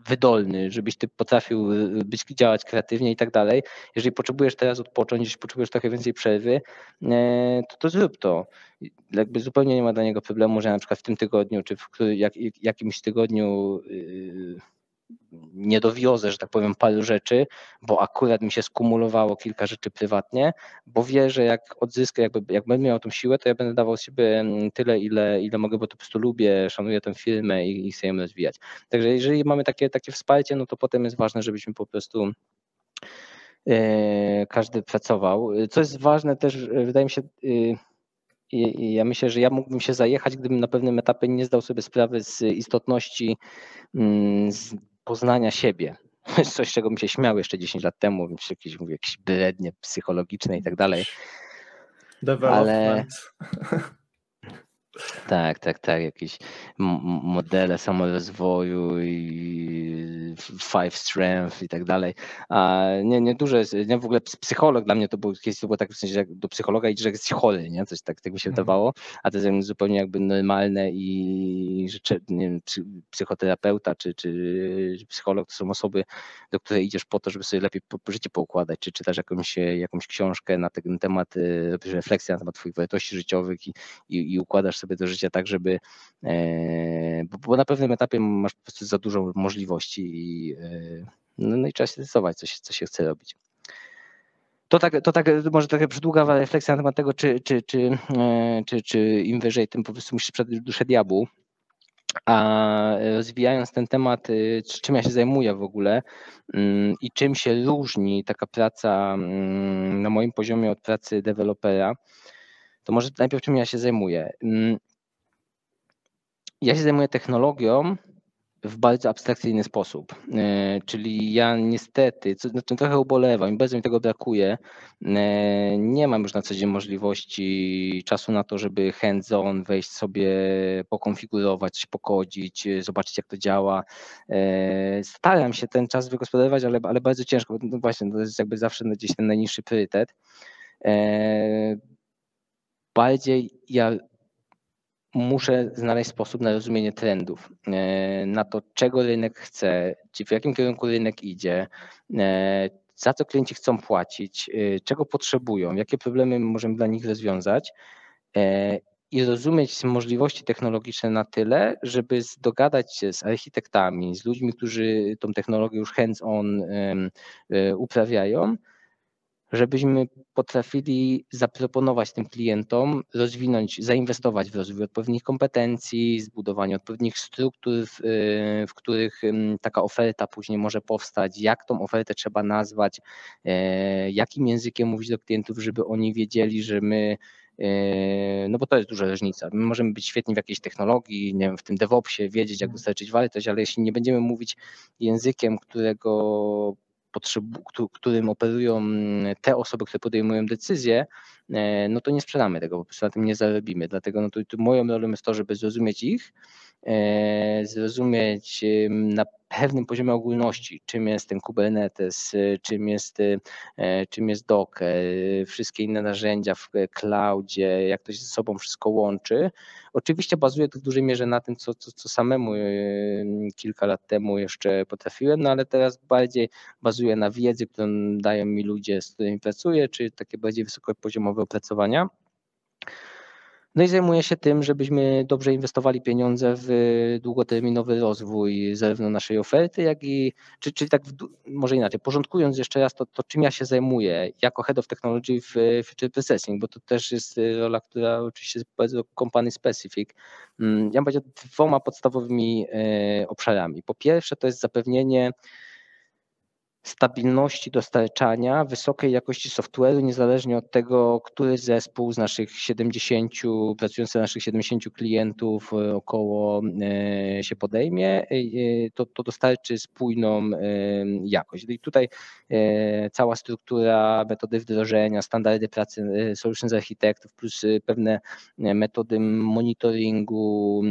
Speaker 2: wydolny, żebyś ty potrafił być, działać kreatywnie i tak dalej. Jeżeli potrzebujesz teraz odpocząć, jeśli potrzebujesz trochę więcej przerwy, to, to zrób to. Jakby zupełnie nie ma dla niego problemu, że na przykład w tym tygodniu, czy w jak, jakimś tygodniu nie dowiozę, że tak powiem, paru rzeczy, bo akurat mi się skumulowało kilka rzeczy prywatnie, bo wie, że jak odzyskam, jakby, jak będę miał tą siłę, to ja będę dawał sobie mm, tyle, ile, ile mogę, bo to po prostu lubię, szanuję tę firmę i, i chcę ją rozwijać. Także jeżeli mamy takie, takie wsparcie, no to potem jest ważne, żebyśmy po prostu e, każdy pracował. Co jest ważne też, wydaje mi się, y, ja myślę, że ja mógłbym się zajechać, gdybym na pewnym etapie nie zdał sobie sprawy z istotności mm, z poznania siebie. Coś, czego bym się śmiał jeszcze 10 lat temu, jakieś, mówię, jakieś brednie psychologiczne i tak dalej.
Speaker 1: Development. Ale,
Speaker 2: tak, tak, tak. Jakieś modele samorozwoju i five strength i tak dalej. A nie, nie duże, nie w ogóle psycholog dla mnie to kiedyś to było tak w sensie, że do psychologa idziesz, że jesteś chory, nie? Coś tak, tak mi się mhm. wydawało, a to jest zupełnie jakby normalne i że nie wiem, psychoterapeuta czy, czy psycholog to są osoby, do której idziesz po to, żeby sobie lepiej życie poukładać, czy czytasz jakąś, jakąś książkę na ten temat, y, robisz refleksję na temat twoich wartości życiowych i, i, i układasz sobie do życia tak, żeby, e, bo na pewnym etapie masz po prostu za dużo możliwości i, e, no, no i trzeba się zdecydować, co się, co się chce robić. To tak, to tak może trochę przydługa refleksja na temat tego, czy, czy, czy, e, czy, czy im wyżej, tym po prostu musisz przed duszę diabłu. A rozwijając ten temat, czym ja się zajmuję w ogóle mm, i czym się różni taka praca mm, na moim poziomie od pracy dewelopera, to może najpierw czym ja się zajmuję. Mm, ja się zajmuję technologią w bardzo abstrakcyjny sposób. E, czyli ja niestety, co znaczy trochę ubolewam i bardzo mi tego brakuje, e, nie mam już na co dzień możliwości czasu na to, żeby hands-on wejść sobie, pokonfigurować, pokodzić, zobaczyć jak to działa. E, staram się ten czas wygospodarować, ale, ale bardzo ciężko, no właśnie to jest jakby zawsze gdzieś ten najniższy priorytet. Bardziej ja muszę znaleźć sposób na rozumienie trendów, e, na to, czego rynek chce, czy w jakim kierunku rynek idzie, e, za co klienci chcą płacić, e, czego potrzebują, jakie problemy możemy dla nich rozwiązać i rozumieć możliwości technologiczne na tyle, żeby dogadać się z architektami, z ludźmi, którzy tą technologię już hands-on uprawiają, żebyśmy potrafili zaproponować tym klientom, rozwinąć, zainwestować w rozwój odpowiednich kompetencji, zbudowanie odpowiednich struktur, w, w, których taka oferta później może powstać, jak tą ofertę trzeba nazwać, e, jakim językiem mówić do klientów, żeby oni wiedzieli, że my e, no bo to jest duża różnica. My możemy być świetni w jakiejś technologii, nie wiem, w tym DevOpsie, wiedzieć, jak dostarczyć wartość, ale jeśli nie będziemy mówić językiem, którego którym operują mm, te osoby, które podejmują decyzje, e, no to nie sprzedamy tego, po prostu na tym nie zarobimy. Dlatego no to, to moją rolą jest to, żeby zrozumieć ich, zrozumieć na pewnym poziomie ogólności, czym jest ten Kubernetes, czym jest, e, czym jest Docker, wszystkie inne narzędzia w cloudzie, jak to się ze sobą wszystko łączy. Oczywiście bazuje to w dużej mierze na tym, co, co, co samemu e, kilka lat temu jeszcze potrafiłem, no ale teraz bardziej bazuje na wiedzy, którą dają mi ludzie, z którymi pracuję, czy takie bardziej wysokopoziomowe opracowania. No i zajmuję się tym, żebyśmy dobrze inwestowali pieniądze w długoterminowy rozwój zarówno naszej oferty, jak i, czy, czyli tak w, może inaczej, porządkując jeszcze raz to, to, czym ja się zajmuję jako Head of Technology w Future Processing, bo to też jest rola, która oczywiście jest bardzo company specific. Mm, ja bym powiedział dwoma podstawowymi e, obszarami. Po pierwsze to jest zapewnienie stabilności dostarczania wysokiej jakości software'u, niezależnie od tego, który zespół z naszych 70, pracujący naszych 70 klientów e, około e, się podejmie, e, to, to dostarczy spójną jakość. I tutaj cała struktura, metody wdrożenia, standardy pracy solutions architektów, plus pewne metody monitoringu,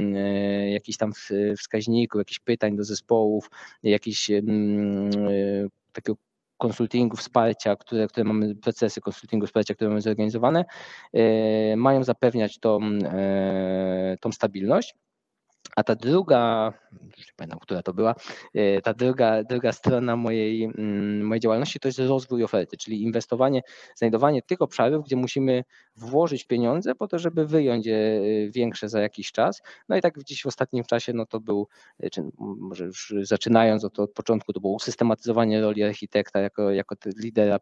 Speaker 2: jakichś tam wskaźników, jakichś pytań do zespołów, jakieś takiego konsultingu, wsparcia, które, które mamy, procesy konsultingu, wsparcia, które mamy zorganizowane, e, mają zapewniać tą, e, tą stabilność. a ta druga, nie pamiętam, która to była, e, ta druga, druga strona mojej, mm, mojej działalności to jest rozwój oferty, czyli inwestowanie, znajdowanie tych obszarów, gdzie musimy włożyć pieniądze po to, żeby wyjąć je większe za jakiś czas. No i tak gdzieś w ostatnim czasie, no to był, e, czy może już zaczynając od, od początku, to było usystematyzowanie roli architekta jako, jako lidera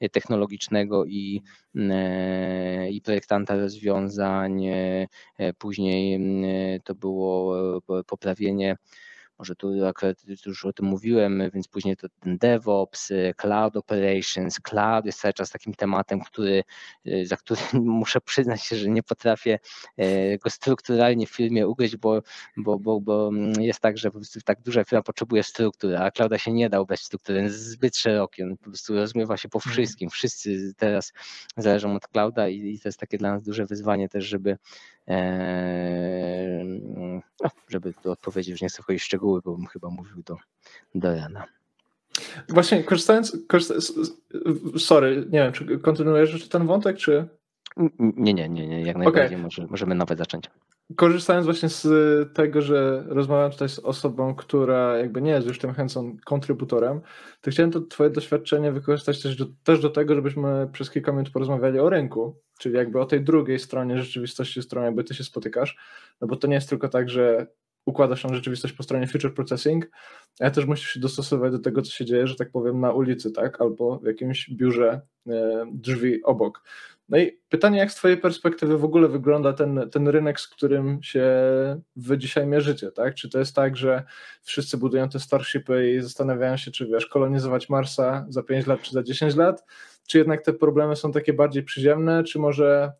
Speaker 2: e, technologicznego i, i projektanta rozwiązań, później to było e, poprawienie może tu akurat już o tym mówiłem, więc później to ten DevOps, Cloud Operations, Cloud jest cały czas takim tematem, który, y, za który muszę przyznać się, że nie potrafię e, go strukturalnie w firmie ugryźć, bo, bo, bo, bo jest tak, że po prostu tak duża firma potrzebuje struktury, a Clouda się nie dał bez struktury, jest zbyt szeroki, on po prostu rozmywa się po mhm. wszystkim, wszyscy teraz zależą od Clouda i, i to jest takie dla nas duże wyzwanie też, żeby e, no, żeby tu odpowiedzieć, już nie chcę wchodzić w szczegóły, bo bym chyba mówił do, do rana.
Speaker 1: Właśnie korzystając, korzystając, sorry, nie wiem, czy kontynuujesz ten wątek, czy...
Speaker 2: Nie, nie, nie, nie jak najbardziej okay. może, możemy nawet zacząć.
Speaker 1: Korzystając właśnie z tego, że rozmawiam tutaj z osobą, która jakby nie jest już tym chętną kontrybutorem, to chciałem to twoje doświadczenie wykorzystać też do, też do tego, żebyśmy przez kilka minut porozmawiali o rynku, czyli jakby o tej drugiej stronie rzeczywistości, z którą jakby ty się spotykasz, no bo to nie jest tylko tak, że układasz tą rzeczywistość po stronie future processing, a też musisz się dostosować do tego, co się dzieje, że tak powiem, na ulicy, tak, albo w jakimś biurze e, drzwi obok. No i pytanie, jak z Twojej perspektywy w ogóle wygląda ten, ten rynek, z którym się Wy dzisiaj mierzycie, tak? Czy to jest tak, że wszyscy budują te starshipy i zastanawiają się, czy wiesz, kolonizować Marsa za 5 lat, czy za 10 lat? Czy jednak te problemy są takie bardziej przyziemne, czy może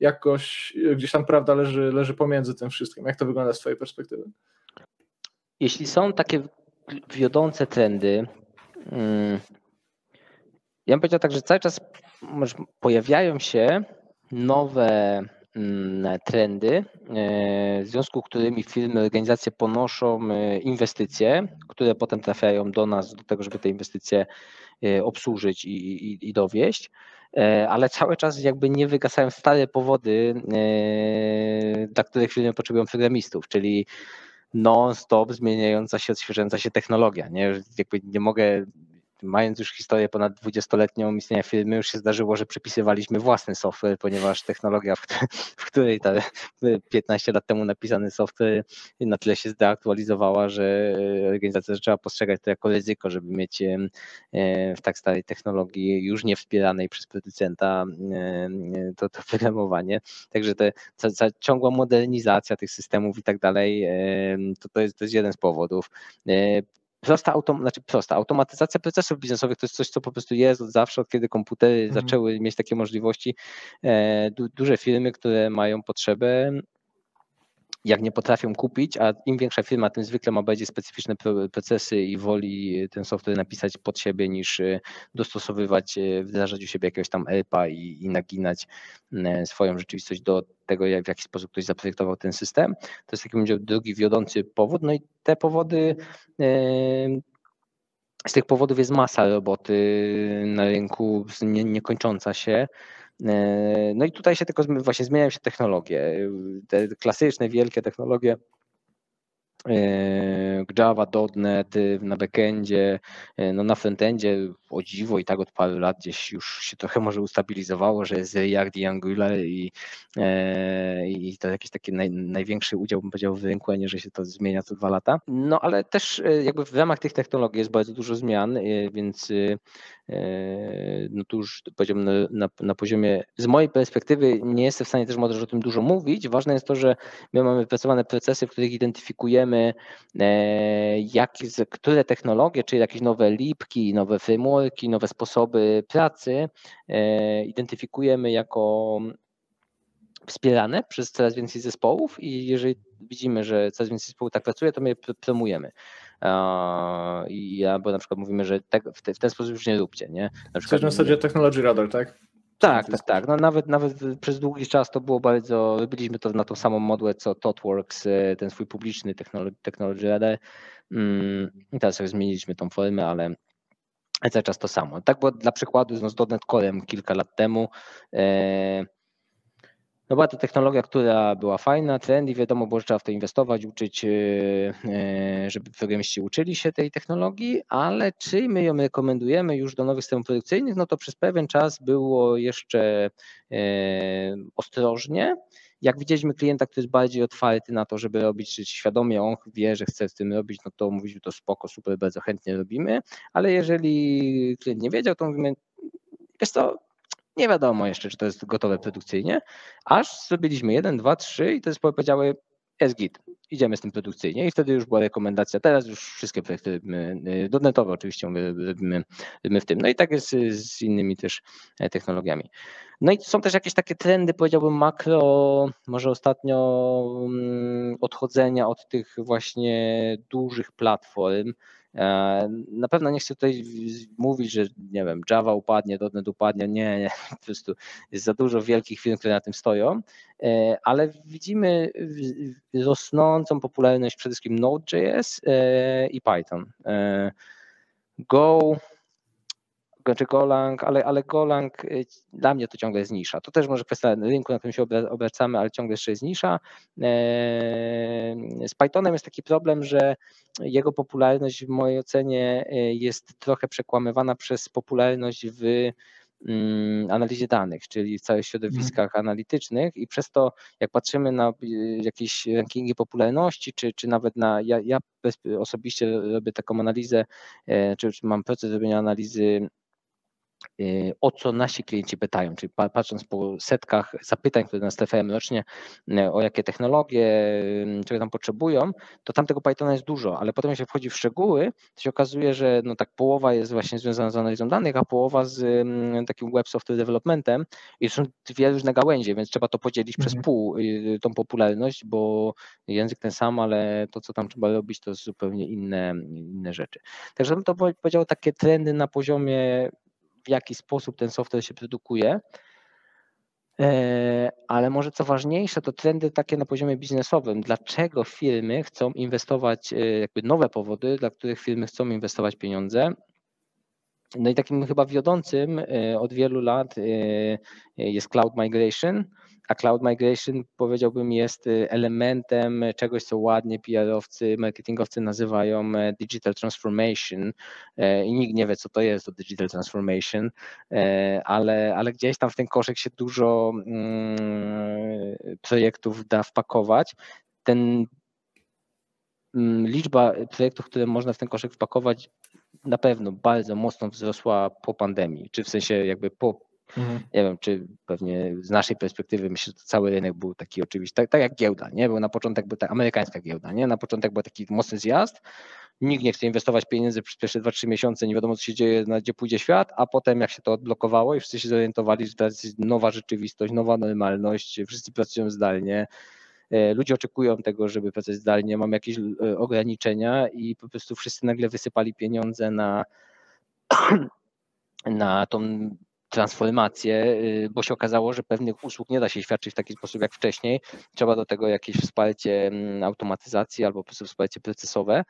Speaker 1: jakoś gdzieś tam prawda leży, leży pomiędzy tym wszystkim? Jak to wygląda z Twojej perspektywy?
Speaker 2: Jeśli są takie wiodące trendy, hmm, ja bym powiedział tak, że cały czas pojawiają się nowe mm, trendy, e, w związku z którymi firmy, organizacje ponoszą e, inwestycje, które potem trafiają do nas, do tego, żeby te inwestycje e, obsłużyć i, i, i dowieść, ale cały czas jakby nie wygasają stare powody, dla których firmy potrzebują programistów, czyli non-stop zmieniająca się, odświeżająca się technologia. Nie? Jakby nie mogę mając już historię ponad 20-letnią istnienia firmy, już się zdarzyło, że przepisywaliśmy własny software, ponieważ technologia, w, w której ta 15 lat temu napisany software na tyle się zdeaktualizowała, że organizacja zaczęła postrzegać to jako ryzyko, żeby mieć w tak starej technologii już nie wspieranej przez producenta to, to programowanie. Także te, ta, ta ciągła modernizacja tych systemów i tak dalej, to, to, jest, to jest jeden z powodów prosta, autom, znaczy prosta automatyzacja procesów biznesowych to jest coś, co po prostu jest od zawsze, od kiedy komputery mhm. zaczęły mieć takie możliwości. E, du, duże firmy, które mają potrzebę jak nie potrafią kupić, a im większa firma, tym zwykle ma bardziej specyficzne procesy i woli ten software napisać pod siebie niż e, dostosowywać, e, wdrażać u siebie jakiegoś tam ERPA i, i naginać e, swoją rzeczywistość do tego, jak, w jaki sposób ktoś zaprojektował ten system. To jest taki będzie drugi wiodący powód. No i te powody z tych powodów jest masa roboty na rynku, nie, niekończąca się. E, no i tutaj się tylko właśnie zmieniają się technologie. Te klasyczne, wielkie technologie Java, .NET na backendzie, e, no na frontendzie o dziwo i tak od paru lat gdzieś już się trochę może ustabilizowało, że jest React i Angular i, e, i to jakiś taki naj, największy udział bym powiedział w rynku, a nie, że się to zmienia co dwa lata. No ale też jakby w ramach tych technologii jest bardzo dużo zmian, więc no tu już powiedziałbym na, na, na, poziomie, z mojej perspektywy nie jestem w stanie też może o tym dużo mówić. Ważne jest to, że my mamy wypracowane procesy, w których identyfikujemy e, jak, które technologie, czy jakieś nowe lipki, nowe frameworki, nowe sposoby pracy e, identyfikujemy jako wspierane przez coraz więcej zespołów i jeżeli widzimy, że coraz więcej zespołów tak pracuje, to my je promujemy. I albo na przykład mówimy, że tak, w, te, w ten sposób już nie róbcie. Nie?
Speaker 1: Na przykład, w zasadzie Technology Radar, tak?
Speaker 2: Tak, tak, tak. No nawet, nawet przez długi czas to było bardzo, robiliśmy to na tą samą modłę co ThoughtWorks, e, ten swój publiczny Technology, technology Radar. Mm, I teraz już zmieniliśmy tą formę, ale cały czas to samo. Tak było dla przykładu no, z .NET Corem kilka lat temu. E, No była to technologia, która była fajna, trendy, wiadomo, było, że trzeba w to inwestować, uczyć, e, e, żeby programiści uczyli się tej technologii, ale czy my ją rekomendujemy już do nowych systemów produkcyjnych, no to przez pewien czas było jeszcze e, ostrożnie. Jak widzieliśmy klienta, który jest bardziej otwarty na to, żeby robić, czy świadomie on wie, że chce z tym robić, no to mówiliśmy to spoko, super, bardzo chętnie robimy, ale jeżeli klient nie wiedział, to mówimy, jest to nie wiadomo jeszcze, czy to jest gotowe produkcyjnie, aż zrobiliśmy jeden, dwa, trzy i to jest powiedziały jest git, idziemy z tym produkcyjnie i wtedy już była rekomendacja, teraz już wszystkie projekty y, dotnetowe oczywiście robimy, robimy w tym. No i tak jest z innymi też e, technologiami. No i są też jakieś takie trendy, powiedziałbym makro, może ostatnio odchodzenia od tych właśnie dużych platform, na pewno nie chcę tutaj mówić, że nie wiem, Java upadnie, .NET upadnie, nie, nie, po prostu jest za dużo wielkich firm, które na tym stoją, e, ale widzimy rosnącą popularność przede wszystkim Node.js e, i Python. Go czy Golang, ale, ale Golang y, dla mnie to ciągle jest nisza. To też może kwestia rynku, na którym się obracamy, ale ciągle jeszcze jest nisza. Z Pythonem jest taki problem, że jego popularność w mojej ocenie y, jest trochę przekłamywana przez popularność w mm, analizie danych, czyli w całych środowiskach mhm. analitycznych i przez to jak patrzymy na y, jakieś rankingi popularności, czy, czy nawet na, ja, ja osobiście robię taką analizę, e, czy, czy mam proces robienia analizy o co nasi klienci pytają, czyli patrząc po setkach zapytań, które nas trafiają rocznie, y, o jakie technologie, y, czego tam potrzebują, to tam tego Pythona jest dużo, ale potem jak się wchodzi w szczegóły, to się okazuje, że no tak połowa jest właśnie związana z analizą danych, a połowa z takim web software developmentem i są dwie różne gałęzie, więc trzeba to podzielić mhm. przez pół, tą popularność, bo język ten sam, ale to, co tam trzeba robić, to zupełnie inne, inne rzeczy. Także bym to powiedział takie trendy na poziomie w jaki sposób ten software się produkuje. E, ale może co ważniejsze, to trendy takie na poziomie biznesowym. Dlaczego firmy chcą inwestować, e, jakby nowe powody, dla których firmy chcą inwestować pieniądze. No i takim chyba wiodącym e, od wielu lat jest cloud migration a cloud migration powiedziałbym jest y, elementem czegoś, co ładnie PR-owcy, marketingowcy nazywają e, digital transformation e, i nikt nie wie, co to jest to digital transformation, e, ale, ale gdzieś tam w ten koszyk się dużo mm, projektów da wpakować. Ten mm, liczba projektów, które można w ten koszyk wpakować, na pewno bardzo mocno wzrosła po pandemii, czy w sensie jakby po Mhm. Nie wiem, czy pewnie z naszej perspektywy myślę, że cały rynek był taki oczywiście, tak, tak jak giełda, nie? Był na początek był ta amerykańska giełda, nie? Na początek był taki mocny zjazd, nikt nie chce inwestować pieniędzy przez pierwsze 2-3 miesiące, nie wiadomo co się dzieje, gdzie pójdzie świat, a potem jak się to odblokowało i wszyscy się zorientowali, że to jest nowa rzeczywistość, nowa normalność, wszyscy pracują zdalnie, e, ludzie oczekują tego, żeby pracować zdalnie, mamy jakieś e, ograniczenia i po prostu wszyscy nagle wysypali pieniądze na na tą transformację, y, bo się okazało, że pewnych usług nie da się świadczyć w taki sposób jak wcześniej. Trzeba do tego jakieś wsparcie mm, automatyzacji albo po prostu wsparcie procesowe.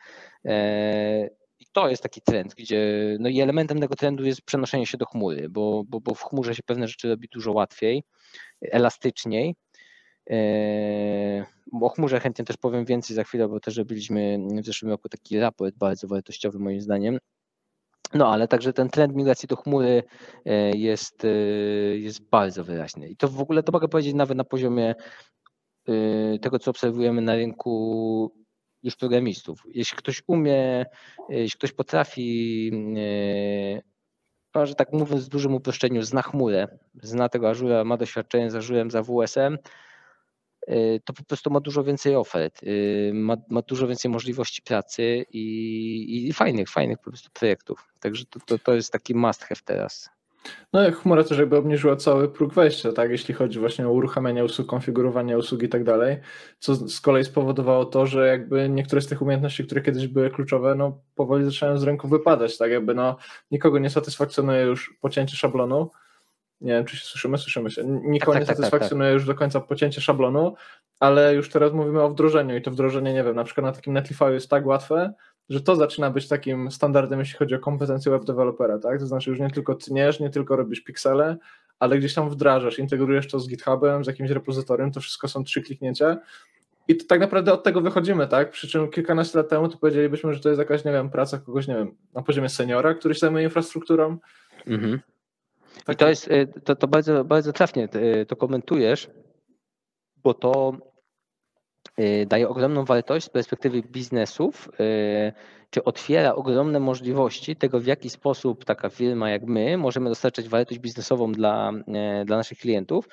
Speaker 2: E, I to jest taki trend, gdzie no i elementem tego trendu jest przenoszenie się do chmury, bo, bo, bo w chmurze się pewne rzeczy robi dużo łatwiej, elastyczniej. E, o chmurze chętnie też powiem więcej za chwilę, bo też robiliśmy w zeszłym roku taki raport bardzo wartościowy moim zdaniem no ale także ten trend migracji do chmury e, jest, e, jest bardzo wyraźny. I to w ogóle to mogę powiedzieć nawet na poziomie e, tego, co obserwujemy na rynku już programistów. Jeśli ktoś umie, jeśli ktoś potrafi, no, że tak mówiąc w dużym uproszczeniu, zna chmurę, zna tego Azura, ma doświadczenie z Azurem, za WSM, Y, to po prostu ma dużo więcej ofert, y, ma, ma dużo więcej możliwości pracy i, i fajnych, fajnych po prostu projektów. Także to, to, to jest taki must have teraz.
Speaker 1: No chmura też jakby obniżyła cały próg wejścia, tak, jeśli chodzi właśnie o uruchamianie usług, konfigurowanie usług i tak dalej, co z kolei spowodowało to, że jakby niektóre z tych umiejętności, które kiedyś były kluczowe, no powoli zaczynają z rynku wypadać, tak, jakby no nikogo nie satysfakcjonuje już pocięcie szablonu, nie wiem, czy się słyszymy, słyszymy się. Nikogo tak, nie tak, tak, satysfakcjonuje tak, już do końca pocięcie szablonu, ale już teraz mówimy o wdrożeniu i to wdrożenie, nie wiem, na przykład na takim Netlify jest tak łatwe, że to zaczyna być takim standardem, jeśli chodzi o kompetencje web dewelopera, tak? To znaczy już nie tylko tniesz, nie tylko robisz piksele, ale gdzieś tam wdrażasz, integrujesz to z GitHubem, z jakimś repozytorem, to wszystko są trzy kliknięcia i to tak naprawdę od tego wychodzimy, tak? Przy czym kilkanaście lat temu to powiedzielibyśmy, że to jest jakaś, nie wiem, praca kogoś, nie wiem, na poziomie seniora, który się zajmuje infrastrukturą. Mhm.
Speaker 2: I to jest, y, to, to bardzo, bardzo trafnie y, to komentujesz, bo to y, daje ogromną wartość z perspektywy biznesów, czy otwiera ogromne możliwości tego, w jaki sposób taka firma jak my możemy dostarczać wartość biznesową dla, dla naszych klientów.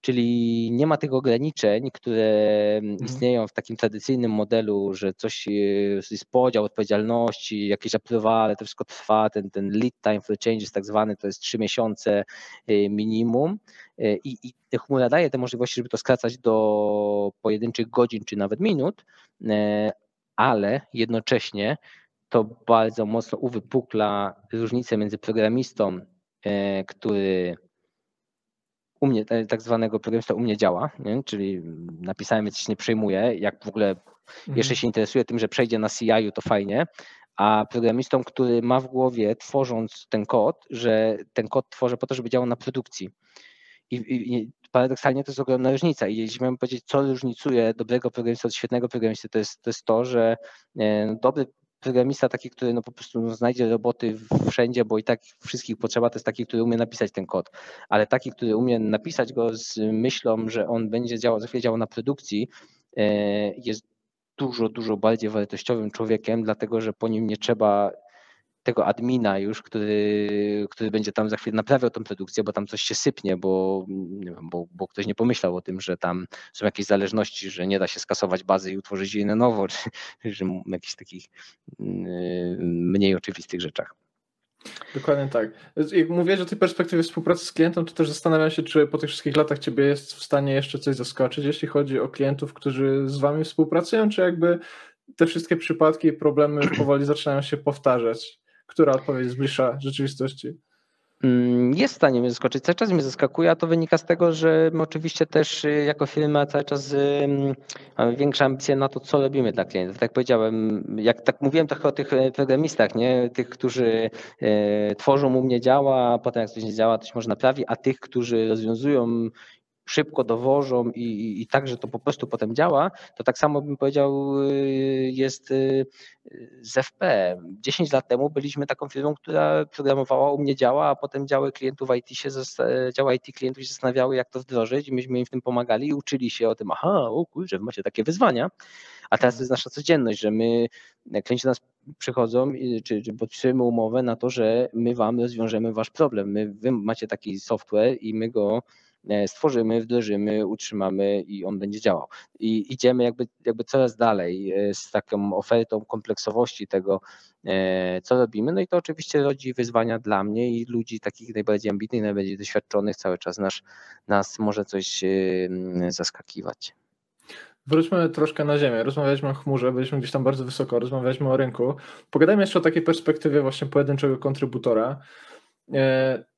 Speaker 2: Czyli nie ma tych ograniczeń, które mhm. istnieją w takim tradycyjnym modelu, że coś jest podział odpowiedzialności, jakieś approve, to wszystko trwa, ten, ten lead time for changes tak zwany to jest trzy miesiące y, minimum y, i, i chmura daje te możliwości, żeby to skracać do pojedynczych godzin czy nawet minut, ale jednocześnie to bardzo mocno uwypukla różnicę między programistą, który u mnie, tak zwanego programista u mnie działa, nie? czyli napisałem, więc się nie przejmuję, jak w ogóle mhm. jeszcze się interesuje tym, że przejdzie na CI, to fajnie, a programistą, który ma w głowie, tworząc ten kod, że ten kod tworzę po to, żeby działał na produkcji. I, i, paradoksalnie to jest ogromna różnica. I jeśli miałem powiedzieć, co różnicuje dobrego programista od świetnego programisty, to jest to, jest to że e, dobry programista taki, który no po prostu no znajdzie roboty wszędzie, bo i tak wszystkich potrzeba, to jest taki, który umie napisać ten kod, ale taki, który umie napisać go z myślą, że on będzie działał, za chwilę działał na produkcji, e, jest dużo, dużo bardziej wartościowym człowiekiem, dlatego że po nim nie trzeba tego admina już, który, który będzie tam za chwilę naprawiał tą produkcję, bo tam coś się sypnie, bo, bo, bo ktoś nie pomyślał o tym, że tam są jakieś zależności, że nie da się skasować bazy i utworzyć jej na nowo, czy, czy jakichś takich mm, mniej oczywistych rzeczach.
Speaker 1: Dokładnie tak. Jak mówię, że tej perspektywy współpracy z klientem, to też zastanawiam się, czy po tych wszystkich latach ciebie jest w stanie jeszcze coś zaskoczyć, jeśli chodzi o klientów, którzy z wami współpracują, czy jakby te wszystkie przypadki i problemy powoli zaczynają się powtarzać? Która odpowiedź bliższa rzeczywistości?
Speaker 2: Mm, jest w stanie mnie zaskoczyć. Cały czas mnie zaskakuje, a to wynika z tego, że my oczywiście też y, jako firma cały czas mamy większe ambicje na to, co robimy dla klientów. Tak jak powiedziałem, jak tak mówiłem trochę o tych e, programistach, nie? tych, którzy tworzą u mnie działa, a potem jak coś nie działa, to się może naprawi, a tych, którzy rozwiązują szybko dowożą i, i, i tak, że to po prostu potem działa, to tak samo bym powiedział y, jest y, z FP. 10 lat temu byliśmy taką firmą, która programowała, u mnie działa, a potem działy klientów IT się, działy IT klientów się zastanawiały, jak to wdrożyć i myśmy im w tym pomagali i uczyli się o tym, aha, o kurczę, macie takie wyzwania, a teraz to jest nasza codzienność, że my, klienci do nas przychodzą, czy, czy podpisujemy umowę na to, że my wam rozwiążemy wasz problem. My, wy macie taki software i my go E, stworzymy, wdrożymy, utrzymamy i on będzie działał. I idziemy jakby, jakby coraz dalej e, z taką ofertą kompleksowości tego, e, co robimy. No i to oczywiście rodzi wyzwania dla mnie i ludzi takich najbardziej ambitnych, najbardziej doświadczonych. Cały czas nas, nas może coś zaskakiwać.
Speaker 1: Wróćmy troszkę na ziemię. Rozmawialiśmy o chmurze, byliśmy gdzieś tam bardzo wysoko, rozmawialiśmy o rynku. Pogadajmy jeszcze o takiej perspektywie właśnie pojedynczego kontrybutora.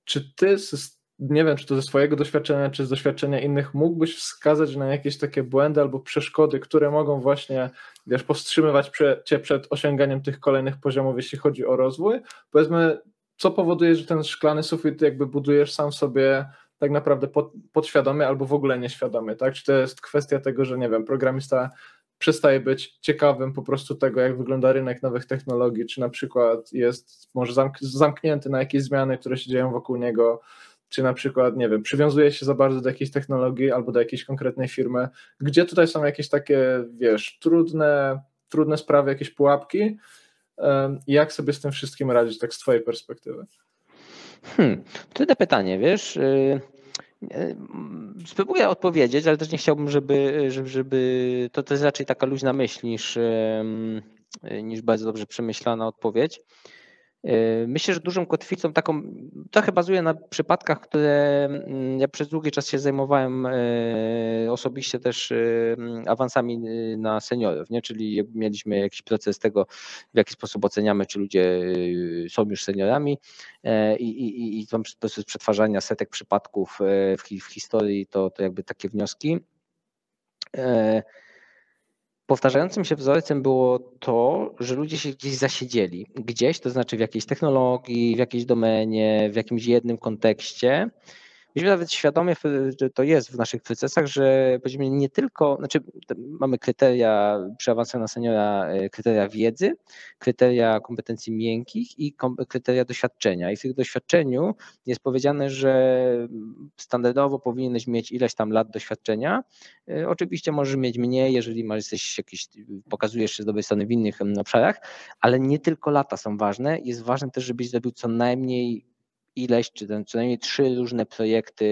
Speaker 1: Czy ty nie wiem, czy to ze swojego doświadczenia, czy z doświadczenia innych, mógłbyś wskazać na jakieś takie błędy albo przeszkody, które mogą właśnie wiesz, powstrzymywać cię przed osiąganiem tych kolejnych poziomów, jeśli chodzi o rozwój? Powiedzmy, co powoduje, że ten szklany sufit jakby budujesz sam sobie tak naprawdę pod, podświadomie albo w ogóle nieświadomie, tak? Czy to jest kwestia tego, że nie wiem, programista przestaje być ciekawym po prostu tego, jak wygląda rynek nowych technologii, czy na przykład jest może zamk zamknięty na jakieś zmiany, które się dzieją wokół niego, czy na przykład, nie wiem, przywiązuje się za bardzo do jakiejś technologii albo do jakiejś konkretnej firmy, gdzie tutaj są jakieś takie, wiesz, trudne, trudne sprawy, jakieś pułapki, jak sobie z tym wszystkim radzić, tak z Twojej perspektywy?
Speaker 2: Hmm, trudne pytanie, wiesz. Y, y, spróbuję odpowiedzieć, ale też nie chciałbym, żeby, żeby, to, to jest raczej taka luźna myśl niż, niż bardzo dobrze przemyślana odpowiedź. Yy, myślę, że dużą kotwicą taką, trochę bazuje na przypadkach, które mm, ja przez długi czas się zajmowałem yy, osobiście też yy, awansami na seniorów, nie? czyli mieliśmy jakiś proces tego, w jaki sposób oceniamy, czy ludzie są już seniorami i, i, i tam proces przetwarzania setek przypadków w, w historii, to, to jakby takie wnioski powtarzającym się wzorcem było to, że ludzie się gdzieś zasiedzieli. Gdzieś, to znaczy w jakiejś technologii, w jakiejś domenie, w jakimś jednym kontekście, myśmy nawet świadomie, że to jest w naszych procesach, że powiedzmy nie tylko, znaczy mamy kryteria przy awansach na seniora, e, kryteria wiedzy, kryteria kompetencji miękkich i kryteria doświadczenia. I w tym doświadczeniu jest powiedziane, że standardowo powinieneś mieć ileś tam lat doświadczenia. E, oczywiście możesz mieć mniej, jeżeli masz, jesteś jakiś, pokazujesz się z dobrej strony w innych obszarach, ale nie tylko lata są ważne. Jest ważne też, żebyś zrobił co najmniej ileś, czy ten, co najmniej trzy różne projekty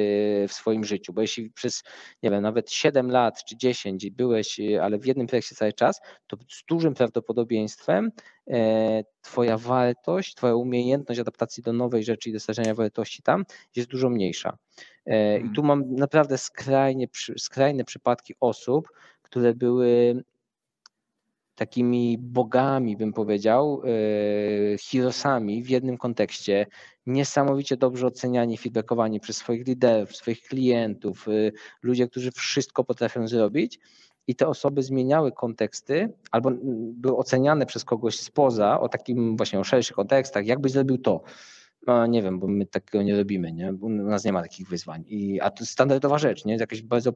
Speaker 2: w swoim życiu, bo jeśli przez, nie wiem, nawet 7 lat czy 10 byłeś, ale w jednym projekcie cały czas, to z dużym prawdopodobieństwem e, twoja wartość, twoja umiejętność adaptacji do nowej rzeczy i dostarczania wartości tam jest dużo mniejsza. E, I mhm. tu mam naprawdę skrajnie, skrajne przypadki osób, które były takimi bogami, bym powiedział, e, heroesami w jednym kontekście, niesamowicie dobrze oceniani, feedbackowani przez swoich liderów, swoich klientów, e, ludzie, którzy wszystko potrafią zrobić. I te osoby zmieniały konteksty albo były oceniane przez kogoś spoza o takim właśnie o szerszych kontekstach, jakbyś zrobił to. No nie wiem, bo my takiego nie robimy, nie? u nas nie ma takich wyzwań. I, a to standardowa rzecz, nie? Jakaś bardzo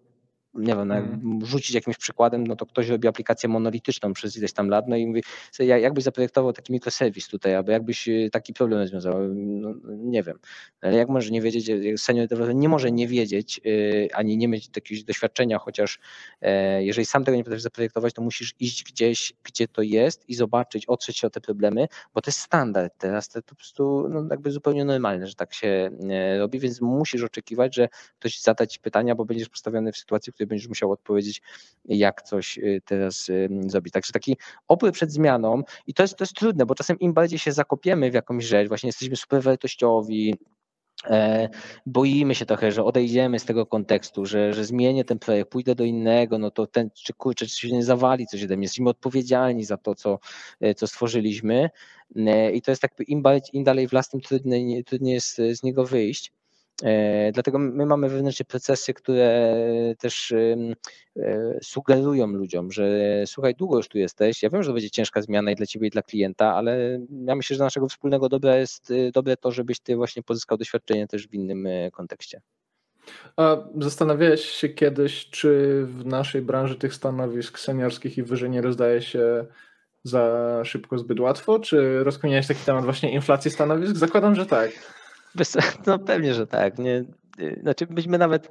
Speaker 2: nie wiem, hmm. rzucić jakimś przykładem, no to ktoś robi aplikację monolityczną przez ileś tam lat, no i mówi, jakbyś zaprojektował taki mikroserwis tutaj, albo jakbyś y, taki problem rozwiązał, no, nie wiem. Ale jak może nie wiedzieć, y, senior nie może nie wiedzieć, y, ani nie mieć jakiegoś doświadczenia, chociaż e, jeżeli sam tego nie potrafisz zaprojektować, to musisz iść gdzieś, gdzie to jest i zobaczyć, otrzeć się o te problemy, bo to jest standard teraz, to, to po prostu no, jakby zupełnie normalne, że tak się e, robi, więc musisz oczekiwać, że ktoś zada ci pytania, bo będziesz postawiony w sytuacji, w której będziesz musiał odpowiedzieć, jak coś y, teraz y, zrobić. Także taki opór przed zmianą i to jest, to jest trudne, bo czasem im bardziej się zakopiemy w jakąś rzecz, właśnie jesteśmy super wartościowi, e, boimy się trochę, że odejdziemy z tego kontekstu, że, że zmienię ten projekt, pójdę do innego, no to ten, czy kurczę, czy się nie zawali coś ode mnie, jesteśmy odpowiedzialni za to, co, e, co stworzyliśmy e, i to jest tak, im, bardziej, im dalej w las, tym trudniej, trudniej jest z niego wyjść. E, dlatego my mamy wewnętrzne procesy, które też e, sugerują ludziom, że słuchaj, długo już tu jesteś. Ja wiem, że to będzie ciężka zmiana i dla ciebie, i dla klienta, ale ja myślę, że dla naszego wspólnego dobra jest y, dobre to, żebyś ty właśnie pozyskał doświadczenie też w innym e, kontekście.
Speaker 1: A zastanawiałeś się kiedyś, czy w naszej branży tych stanowisk seniorskich i wyżej nie rozdaje się za szybko, zbyt łatwo? Czy rozkminiałeś taki temat właśnie inflacji stanowisk? Zakładam, że tak.
Speaker 2: No pewnie, że tak. Nie, y, znaczy byśmy nawet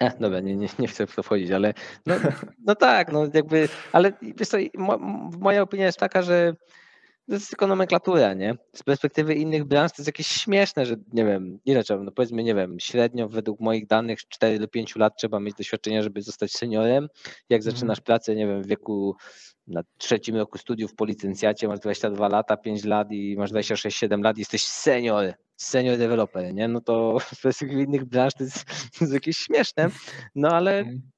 Speaker 2: Ech, dobra, nie, nie, nie chcę w to wchodzić, ale no, no tak, no jakby, ale wiesz co, moja opinia jest taka, że to jest tylko nomenklatura, nie? Z perspektywy innych branż to jest jakieś śmieszne, że nie wiem, ile trzeba, no powiedzmy, nie wiem, średnio według moich danych 4 do 5 lat trzeba mieć doświadczenia, żeby zostać seniorem. Jak mhm. zaczynasz pracę, nie wiem, w wieku na trzecim roku studiów po licencjacie, masz 22 lata, 5 lat i masz 26-7 lat, jesteś senior, senior developer, nie? No to w perspektywie innych branż to jest, to jest jakieś śmieszne, no ale mhm.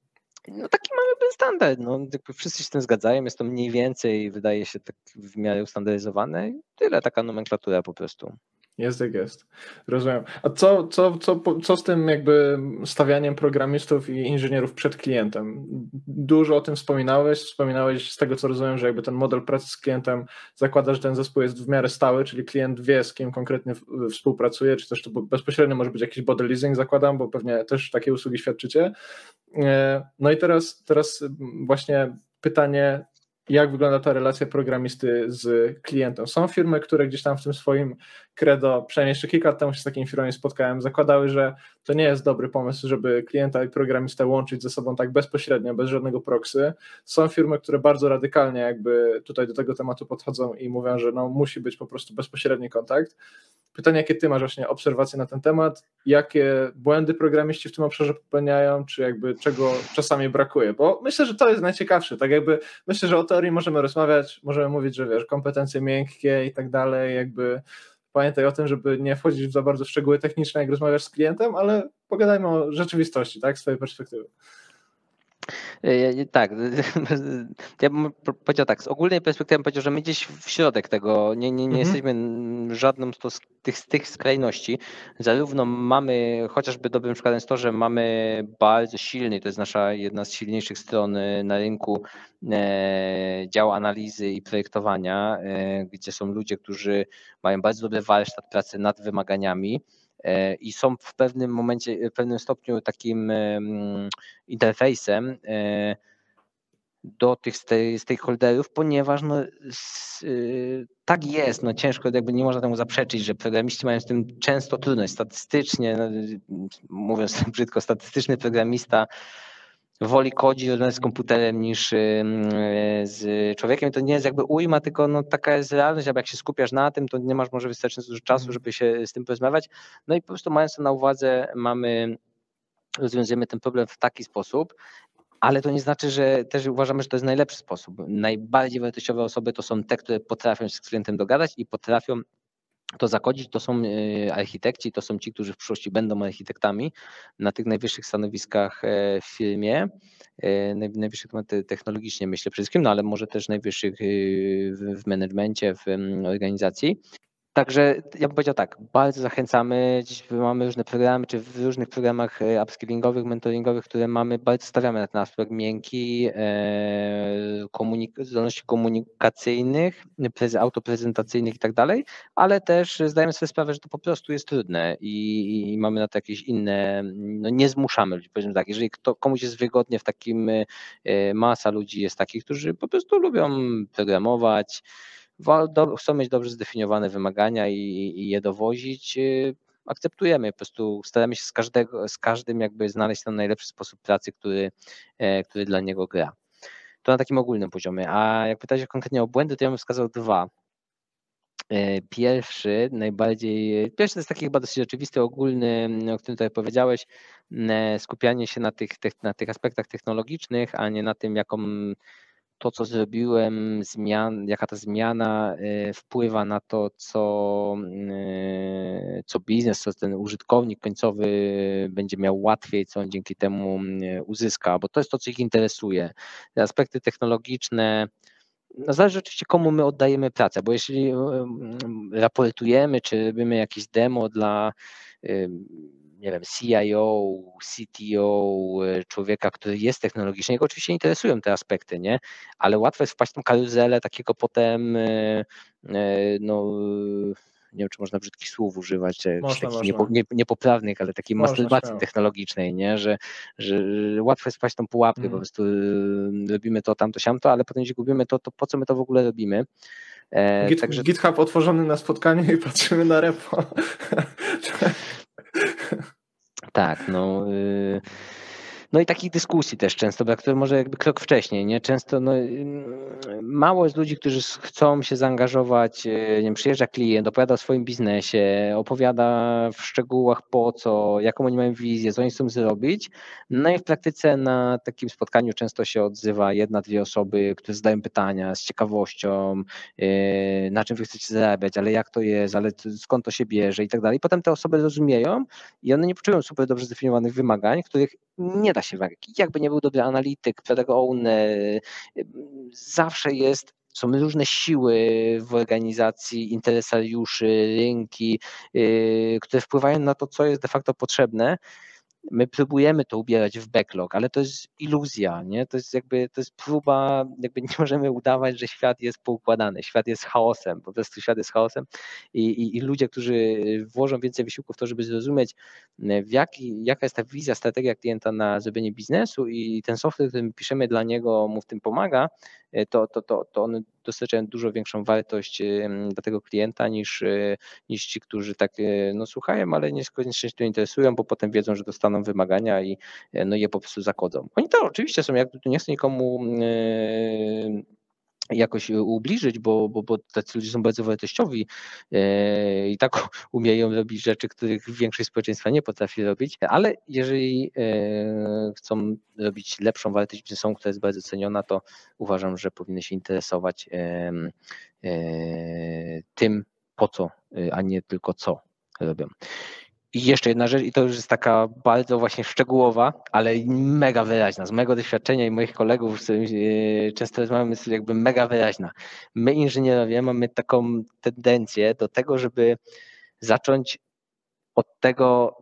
Speaker 2: No taki mamy standard, no wszyscy się z tym zgadzają, jest to mniej więcej, wydaje się tak w miarę ustandaryzowane tyle, taka nomenklatura po prostu.
Speaker 1: Jest jak jest. Rozumiem. A co, co, co, co z tym jakby stawianiem programistów i inżynierów przed klientem? Dużo o tym wspominałeś. Wspominałeś z tego, co rozumiem, że jakby ten model pracy z klientem zakłada, że ten zespół jest w miarę stały, czyli klient wie, z kim konkretnie współpracuje, czy też to bezpośrednio może być jakiś body leasing, zakładam, bo pewnie też takie usługi świadczycie. E, no i teraz, teraz właśnie pytanie, jak wygląda ta relacja programisty z klientem. Są firmy, które gdzieś tam w tym swoim credo, przynajmniej jeszcze kilka lat temu się z takimi firmami spotkałem, zakładały, że to nie jest dobry pomysł, żeby klienta i programistę łączyć ze sobą tak bezpośrednio, bez żadnego proxy. Są firmy, które bardzo radykalnie jakby tutaj do tego tematu podchodzą i mówią, że no musi być po prostu bezpośredni kontakt. Pytanie, jakie ty masz właśnie obserwacje na ten temat, jakie błędy programiści w tym obszarze popełniają, czy jakby czego czasami brakuje, bo myślę, że to jest najciekawsze, tak jakby myślę, że o teorii możemy rozmawiać, możemy mówić, że wiesz, kompetencje miękkie i tak dalej, jakby pamiętaj o tym, żeby nie wchodzić w za bardzo szczegóły techniczne, jak rozmawiasz z klientem, ale pogadajmy o rzeczywistości, tak, z twojej perspektywy.
Speaker 2: E, tak, ja bym powiedział tak, z ogólnej perspektywy bym powiedział, że my gdzieś w środek tego, nie, nie, nie mhm. jesteśmy żadną z tych, z tych skrajności. Zarówno mamy, chociażby dobrym przykładem jest to, że mamy bardzo silny, to jest nasza jedna z silniejszych stron e, na rynku e, dział analizy i projektowania, gdzie są ludzie, którzy mają bardzo dobry warsztat pracy nad wymaganiami, i są w pewnym momencie, w pewnym stopniu takim interfejsem do tych stakeholderów, ponieważ no, tak jest, no ciężko, jakby nie można temu zaprzeczyć, że programiści mają z tym często trudność. Statystycznie, no, mówiąc brzydko, statystyczny programista woli kodzi z komputerem niż z człowiekiem. To nie jest jakby ujma, tylko no, taka jest realność, aby jak się skupiasz na tym, to nie masz może wystarczająco dużo czasu, mhm. żeby się z tym porozmawiać. No i po prostu mając to na uwadze, mamy rozwiązujemy ten problem w taki sposób, ale to nie znaczy, że też uważamy, że to jest najlepszy sposób. Najbardziej wartościowe osoby to są te, które potrafią się z klientem dogadać i potrafią to zakodzić, to są e, architekci, to są ci, którzy w przyszłości będą architektami na tych najwyższych stanowiskach e, w firmie, e, najwyższych technologicznie myślę przede wszystkim, no ale może też najwyższych w managemencie, w organizacji. Także ja bym powiedział tak, bardzo zachęcamy. Dziś mamy różne programy, czy w różnych programach e, upskillingowych, mentoringowych, które mamy, bardzo stawiamy na ten aspekt miękki, e, komunik zdolności komunikacyjnych, autoprezentacyjnych i tak dalej, ale też zdajemy sobie sprawę, że to po prostu jest trudne i, i mamy na to jakieś inne, no nie zmuszamy ludzi, powiedzmy tak, jeżeli kto, komuś jest wygodnie w takim, e, masa ludzi jest takich, którzy po prostu lubią programować, chcą mieć dobrze zdefiniowane wymagania i, i je dowozić, y, akceptujemy, po prostu staramy się z, każdego, z każdym jakby znaleźć ten najlepszy sposób pracy, który, e, który dla niego gra. To na takim ogólnym poziomie. A jak pytałeś konkretnie o błędy, to ja bym wskazał dwa. E, pierwszy, najbardziej, pierwszy to jest taki chyba dosyć oczywisty, ogólny, o którym tutaj powiedziałeś, skupianie się na tych, na tych aspektach technologicznych, a nie na tym, jaką to, co zrobiłem, zmian, jaka ta zmiana y, wpływa na to, co, y, co biznes, co ten użytkownik końcowy będzie miał łatwiej, co on dzięki temu y, uzyska, bo to jest to, co ich interesuje. Te aspekty technologiczne, no zależy oczywiście, komu my oddajemy pracę, bo jeśli raportujemy, czy robimy jakieś demo dla nie wiem, CIO, CTO, e, człowieka, który jest technologiczny, jego oczywiście interesują te aspekty, nie? Ale łatwo jest wpaść w tą karuzelę takiego potem, e, e, no, nie wiem, czy można brzydkich słów używać, można, takich niepo, nie, niepoprawnych, ale takiej masturbacji technologicznej, nie? Że, że łatwo jest wpaść tą pułapkę, mm. po prostu robimy to, tamto, siamto, ale potem, jeśli gubimy to, to po co my to w ogóle robimy?
Speaker 1: Git, Także... GitHub otworzony na spotkanie i patrzymy na repo.
Speaker 2: Tak, no. Y, no i takich dyskusji też często, które może jakby krok wcześniej, nie? Często no, mało jest ludzi, którzy chcą się zaangażować, e, nie wiem, przyjeżdża klient, opowiada o swoim biznesie, opowiada w szczegółach po co, jaką oni mają wizję, co oni chcą zrobić. No i w praktyce na takim spotkaniu często się odzywa jedna, dwie osoby, które zadają pytania z ciekawością, e, na czym wy chcecie zarabiać, ale jak to jest, ale skąd to się bierze i tak dalej. Potem te osoby rozumieją i one nie poczują super dobrze zdefiniowanych wymagań, których nie da się wagać. Jakby nie był dobry analityk, product owner, zawsze jest są różne siły w organizacji, interesariuszy, rynki, yy, które wpływają na to, co jest de facto potrzebne my próbujemy to ubierać w backlog, ale to jest iluzja, nie? To jest jakby, to jest próba, jakby nie możemy udawać, że świat jest poukładany, świat jest chaosem, po prostu świat jest chaosem i, i, i ludzie, którzy włożą więcej wysiłku w to, żeby zrozumieć, w jaki, jaka jest ta wizja, strategia klienta na zrobienie biznesu i ten software, który piszemy dla niego, mu w tym pomaga, to, to, to, to one dostarczają dużo większą wartość dla tego klienta niż, e, niż ci, którzy tak e, no, słuchają, ale niekoniecznie się interesują, bo potem wiedzą, że dostaną wymagania i no, je po prostu zakodzą. Oni to oczywiście są, jak nie chcę nikomu jakoś ubliżyć, bo, bo, bo tacy ludzie są bardzo wartościowi e, i tak umieją robić rzeczy, których większość społeczeństwa nie potrafi robić, ale jeżeli e, chcą robić lepszą wartość biznesową, która jest bardzo ceniona, to uważam, że powinny się interesować e, tym, po co, a nie tylko co robią. I jeszcze jedna rzecz, i to już jest taka bardzo właśnie szczegółowa, ale mega wyraźna. Z mojego doświadczenia i moich kolegów, z którymi często rozmawiamy, jest jakby mega wyraźna. My, inżynierowie, mamy taką tendencję do tego, żeby zacząć od tego,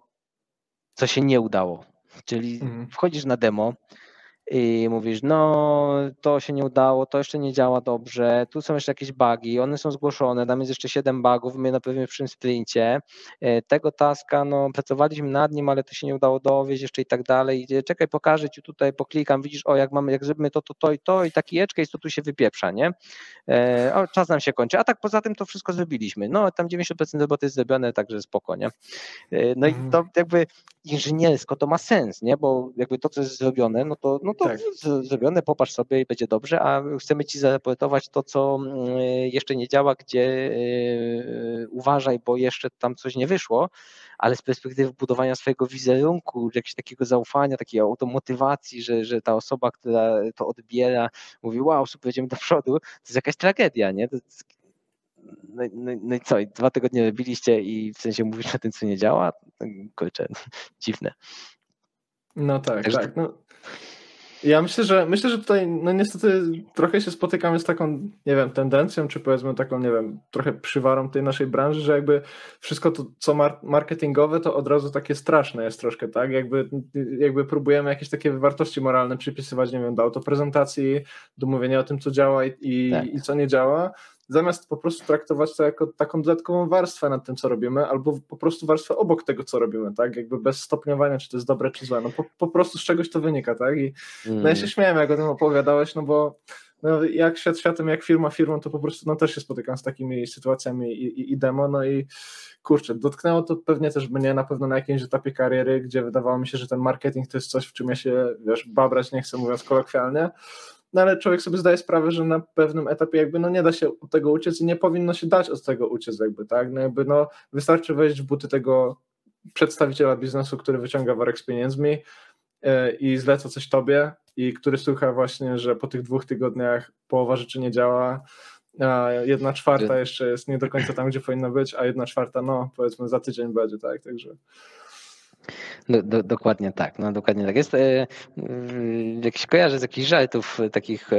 Speaker 2: co się nie udało. Czyli mhm. wchodzisz na demo, i mówisz, no to się nie udało, to jeszcze nie działa dobrze, tu są jeszcze jakieś bugi, one są zgłoszone, tam jest jeszcze 7 bugów, my na pewno w przyszłym sprincie, e, tego taska, no pracowaliśmy nad nim, ale to się nie udało dowieść jeszcze i tak dalej, czekaj, pokażę Ci tutaj, poklikam, widzisz, o jak mamy, jak zrobimy to, to, to i to i taki edge case, to tu się wypieprza, nie? E, czas nam się kończy, a tak poza tym to wszystko zrobiliśmy, no tam 90% roboty jest zrobione, także spoko, nie? E, no i mhm. to jakby inżyniersko to ma sens, nie? Bo jakby to, co jest zrobione, no to, no to tak. zrobione, popatrz sobie i będzie dobrze, a chcemy ci zaraportować to, co mm, jeszcze nie działa, gdzie yy, uważaj, bo jeszcze tam coś nie wyszło, ale z perspektywy budowania swojego wizerunku, jakiegoś takiego zaufania, takiej automotywacji, że, że ta osoba, która to odbiera, mówi, wow, super, idziemy do przodu, to jest jakaś tragedia, nie? To no, no, no, i co, i dwa tygodnie robiliście i w sensie mówisz o tym, co nie działa? Kurczę, dziwne.
Speaker 1: No tak, Także tak. No. Ja myślę, że myślę, że tutaj no niestety trochę się spotykamy z taką, nie wiem, tendencją, czy powiedzmy taką, nie wiem, trochę przywarą tej naszej branży, że jakby wszystko to, co marketingowe, to od razu takie straszne jest troszkę, tak? Jakby, jakby próbujemy jakieś takie wartości moralne przypisywać, nie wiem, do autoprezentacji, do mówienia o tym, co działa i, i, tak. i co nie działa, zamiast po prostu traktować to jako taką dodatkową warstwę nad tym, co robimy, albo po prostu warstwę obok tego, co robimy, tak? Jakby bez stopniowania, czy to jest dobre, czy złe. No po, po prostu z czegoś to wynika, tak? I mm. no ja się mm. śmiałem, jak o tym opowiadałeś, no bo no, jak świat światem, jak firma firmą, to po prostu no, też się spotykam z takimi sytuacjami i, i, i demo, no i kurczę, dotknęło to pewnie też mnie na pewno na jakimś etapie kariery, gdzie wydawało mi się, że ten marketing to jest coś, w czym ja się, wiesz, babrać nie chcę, mówiąc kolokwialnie, no ale człowiek sobie zdaje sprawę, że na pewnym etapie jakby no nie da się od tego uciec i nie powinno się dać od tego uciec jakby, tak, no jakby no wystarczy wejść w buty tego przedstawiciela biznesu, który wyciąga worek z pieniędzmi yy, i zleca coś tobie i który słucha właśnie, że po tych dwóch tygodniach połowa rzeczy nie działa, a jedna czwarta jeszcze jest nie do końca tam, gdzie powinna być, a jedna czwarta, no powiedzmy za tydzień będzie, tak, także
Speaker 2: do, do, dokładnie tak, no dokładnie tak jest. E, jak się kojarzę z jakichś żartów takich e,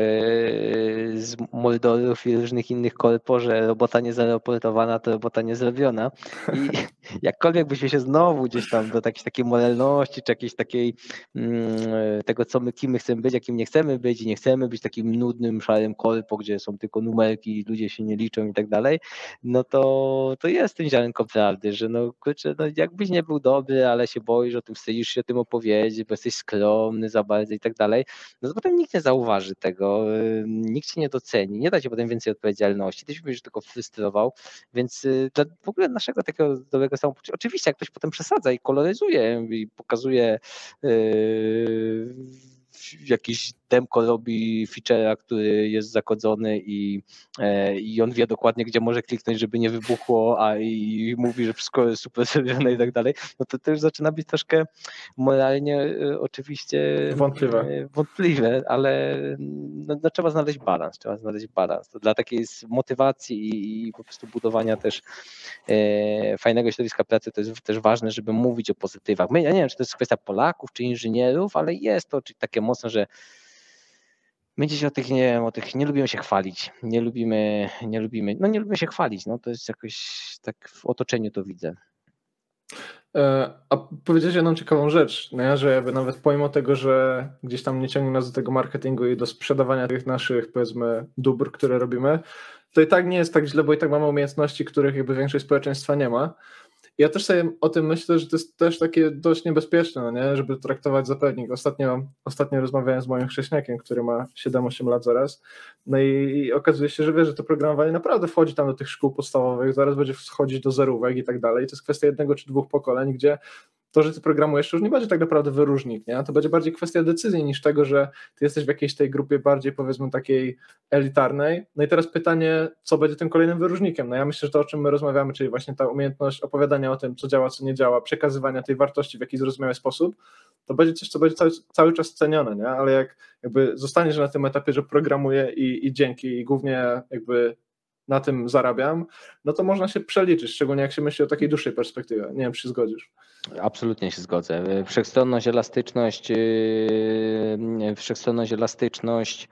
Speaker 2: z Moldorów i różnych innych korpo, że robota nie zaraportowana, to robota nie zrobiona. I jakkolwiek byśmy się znowu gdzieś tam do jakiejś takiej moralności, czy jakiejś takiej mm, tego, co my, kim my chcemy być, jakim nie chcemy być i nie chcemy być takim nudnym, szarym korpo, gdzie są tylko numerki, ludzie się nie liczą i tak dalej, no to, to jest tym ziarenko prawdy, że no kurczę, no jakbyś nie był dobry, ale się boisz o tym, wstydzisz się o tym opowiedzieć, bo jesteś skromny za bardzo i tak dalej, no to potem nikt nie zauważy tego, nikt cię nie doceni, nie da ci potem więcej odpowiedzialności, ty się będziesz tylko frustrował, więc y, dla w ogóle naszego takiego dobrego samopoczucia, oczywiście jak ktoś potem przesadza i koloryzuje i pokazuje yy, jakiś demko robi feature'a, który jest zakodzony i, e, i on wie dokładnie, gdzie może kliknąć, żeby nie wybuchło, a i mówi, że wszystko jest super zrobione i tak dalej, no to już zaczyna być troszkę moralnie e, oczywiście
Speaker 1: wątpliwe,
Speaker 2: e, wątpliwe ale no, no, trzeba znaleźć balans, trzeba znaleźć balans. To dla takiej motywacji i, i po prostu budowania też e, fajnego środowiska pracy to jest też ważne, żeby mówić o pozytywach. My, ja nie wiem, czy to jest kwestia Polaków, czy inżynierów, ale jest to takie mocno, że My dziś o tych nie o tych nie lubimy się chwalić. Nie lubimy, nie lubimy, no nie lubimy się chwalić. No to jest jakoś tak w otoczeniu to widzę.
Speaker 1: E, a powiedziałeś jedną ciekawą rzecz, nie? że jakby nawet pomimo tego, że gdzieś tam nie ciągnie nas do tego marketingu i do sprzedawania tych naszych powiedzmy dóbr, które robimy, to i tak nie jest tak źle, bo i tak mamy umiejętności, których jakby większość społeczeństwa nie ma. Ja też sobie o tym myślę, że to jest też takie dość niebezpieczne, no nie? żeby traktować za pewnik. Ostatnio, ostatnio rozmawiałem z moim chrześniakiem, który ma 7-8 lat zaraz, no i, i okazuje się, że wie, że to programowanie naprawdę wchodzi tam do tych szkół podstawowych, zaraz będzie wchodzić do zerówek i tak dalej. To jest kwestia jednego czy dwóch pokoleń, gdzie to, że ty programujesz, już nie będzie tak naprawdę wyróżnik, nie? To będzie bardziej kwestia decyzji niż tego, że ty jesteś w jakiejś tej grupie bardziej powiedzmy takiej elitarnej. No i teraz pytanie, co będzie tym kolejnym wyróżnikiem? No ja myślę, że to, o czym my rozmawiamy, czyli właśnie ta umiejętność opowiadania o tym, co działa, co nie działa, przekazywania tej wartości w jakiś zrozumiały sposób, to będzie coś, co będzie cały, cały czas cenione, nie? Ale jak jakby zostaniesz na tym etapie, że programuję i, i dzięki i głównie jakby na tym zarabiam, no to można się przeliczyć, szczególnie jak się myśli o takiej dłuższej perspektywie. Nie wiem, czy zgodzisz.
Speaker 2: Absolutnie się zgodzę. Wszechstronność, elastyczność, yy, wszechstronność, elastyczność,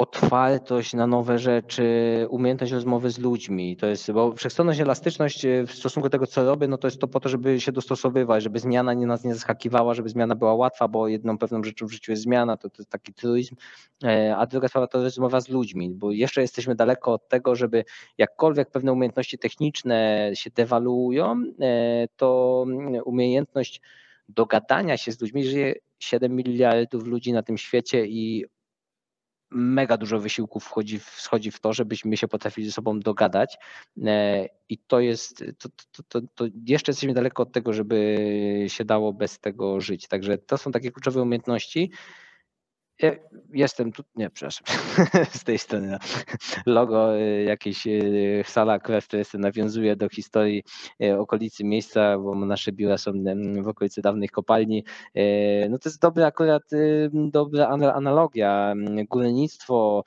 Speaker 2: otwartość na nowe rzeczy, umiejętność rozmowy z ludźmi. To jest, bo wszechstronność, elastyczność e, w stosunku do tego, co robię, no to jest to po to, żeby się dostosowywać, żeby zmiana nie nas nie zaskakiwała, żeby zmiana była łatwa, bo jedną pewną rzeczą w życiu jest zmiana, to, to jest taki truizm, e, a druga sprawa to rozmowa z ludźmi, bo jeszcze jesteśmy daleko od tego, żeby jakkolwiek pewne umiejętności techniczne się dewaluują, e, to umiejętność dogadania się z ludźmi, żyje 7 miliardów ludzi na tym świecie i mega dużo wysiłków wchodzi, wschodzi w to, żebyśmy się potrafili ze sobą dogadać e, i to jest, to, to, to, to, jeszcze jesteśmy daleko od tego, żeby się dało bez tego żyć. Także to są takie kluczowe umiejętności, Jestem tu, nie, przepraszam, z tej strony logo y, jakiejś y, sala krew, które nawiązuje do historii y, okolicy miejsca, bo nasze biura są w okolicy dawnych kopalni. No to jest dobra akurat dobra analogia. Górnictwo,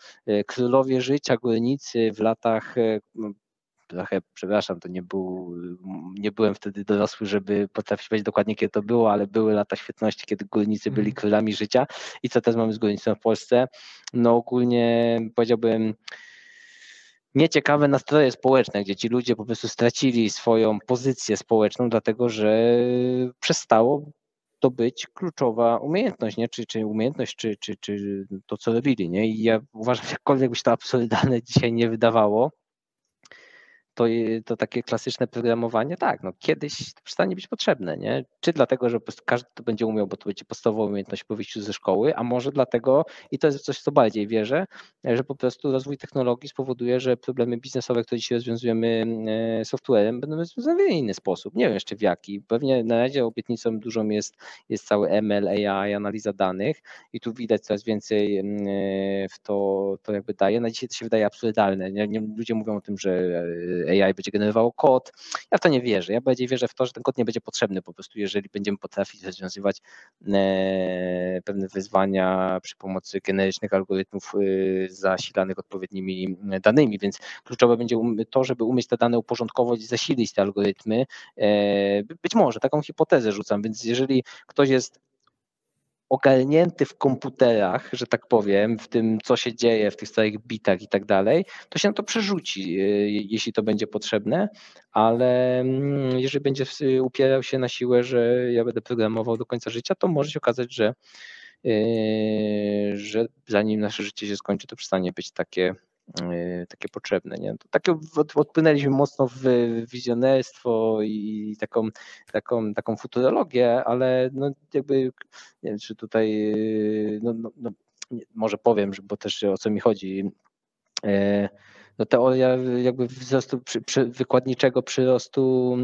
Speaker 2: królowie życia, górnicy w latach trochę, przepraszam, to nie, był, nie byłem wtedy dorosły, żeby potrafić powiedzieć dokładnie, kiedy to było, ale były lata świetności, kiedy górnicy byli mhm. królami życia. I co teraz mamy z górnictwem w Polsce? No ogólnie powiedziałbym, nieciekawe nastroje społeczne, gdzie ci ludzie po prostu stracili swoją pozycję społeczną, dlatego że przestało to być kluczowa umiejętność, nie? Czy, czy umiejętność, czy, czy, czy to, co robili. Nie? I ja uważam, jakkolwiek by się to absurdalne dzisiaj nie wydawało, to, to takie klasyczne programowanie, tak, no kiedyś przestanie być potrzebne, nie? Czy dlatego, że każdy to będzie umiał, bo to będzie podstawowa umiejętność po wyjściu ze szkoły, a może dlatego, i to jest coś, co bardziej wierzę, że po prostu rozwój technologii spowoduje, że problemy biznesowe, które dzisiaj rozwiązujemy e, softwarem, będą rozwiązane w inny sposób. Nie wiem jeszcze w jaki. Pewnie na razie obietnicą dużą jest, jest cały ML, AI, analiza danych i tu widać coraz więcej e, w to, to jakby daje. Na dzisiaj to się wydaje absurdalne. Nie, ludzie mówią o tym, że e, AI będzie generowało kod. Ja w to nie wierzę. Ja bardziej wierzę w to, że ten kod nie będzie potrzebny po prostu, jeżeli będziemy potrafić rozwiązywać e, pewne wyzwania przy pomocy generycznych algorytmów e, zasilanych odpowiednimi danymi, więc kluczowe będzie to, żeby umieć te dane uporządkować i zasilić te algorytmy. E, być może, taką hipotezę rzucam, więc jeżeli ktoś jest ogarnięty w komputerach, że tak powiem, w tym, co się dzieje w tych stałych bitach i tak dalej, to się na to przerzuci, e, jeśli to będzie potrzebne, ale mm, jeżeli będzie upierał się na siłę, że ja będę programował do końca życia, to może się okazać, że, e, że zanim nasze życie się skończy, to przestanie być takie Y, takie potrzebne. Nie? To takie odpłynęliśmy mocno w wizjonerstwo i taką, taką, taką futurologię, ale no jakby nie wiem, czy tutaj y, no, no, no może powiem, bo też o co mi chodzi. Y, no teoria jakby wzrostu przy, przy, wykładniczego przyrostu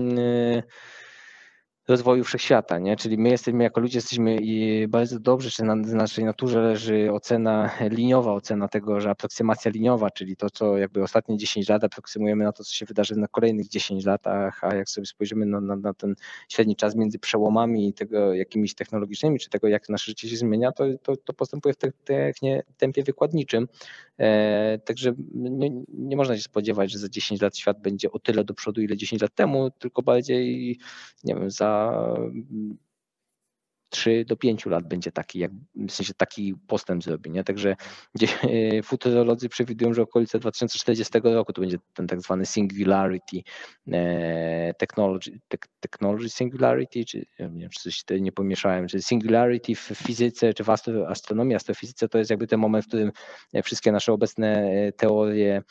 Speaker 2: rozwoju wszechświata, nie? Czyli my jesteśmy jako ludzie jesteśmy i bardzo dobrze, czy na naszej naturze leży ocena liniowa, ocena tego, że aproksymacja liniowa, czyli to, co jakby ostatnie 10 lat aproksymujemy na to, co się wydarzy na kolejnych 10 latach, a jak sobie spojrzymy na, na, na ten średni czas między przełomami tego jakimiś technologicznymi, czy tego, jak nasze życie się zmienia, to, to, to postępuje w te, tempie wykładniczym. E, także nie, nie można się spodziewać, że za 10 lat świat będzie o tyle do przodu, ile 10 lat temu, tylko bardziej, nie wiem, za 3 do 5 lat będzie taki, jak, w sensie taki postęp zrobi. Nie? Także gdzie, e, futurolodzy przewidują, że okolice 2040 roku to będzie ten tak zwany singularity e, technology, te, technology singularity, czy nie wiem, czy coś nie pomieszałem, czy singularity w fizyce, czy w astronomii, astrofizyce to jest jakby ten moment, w którym wszystkie nasze obecne e, teorie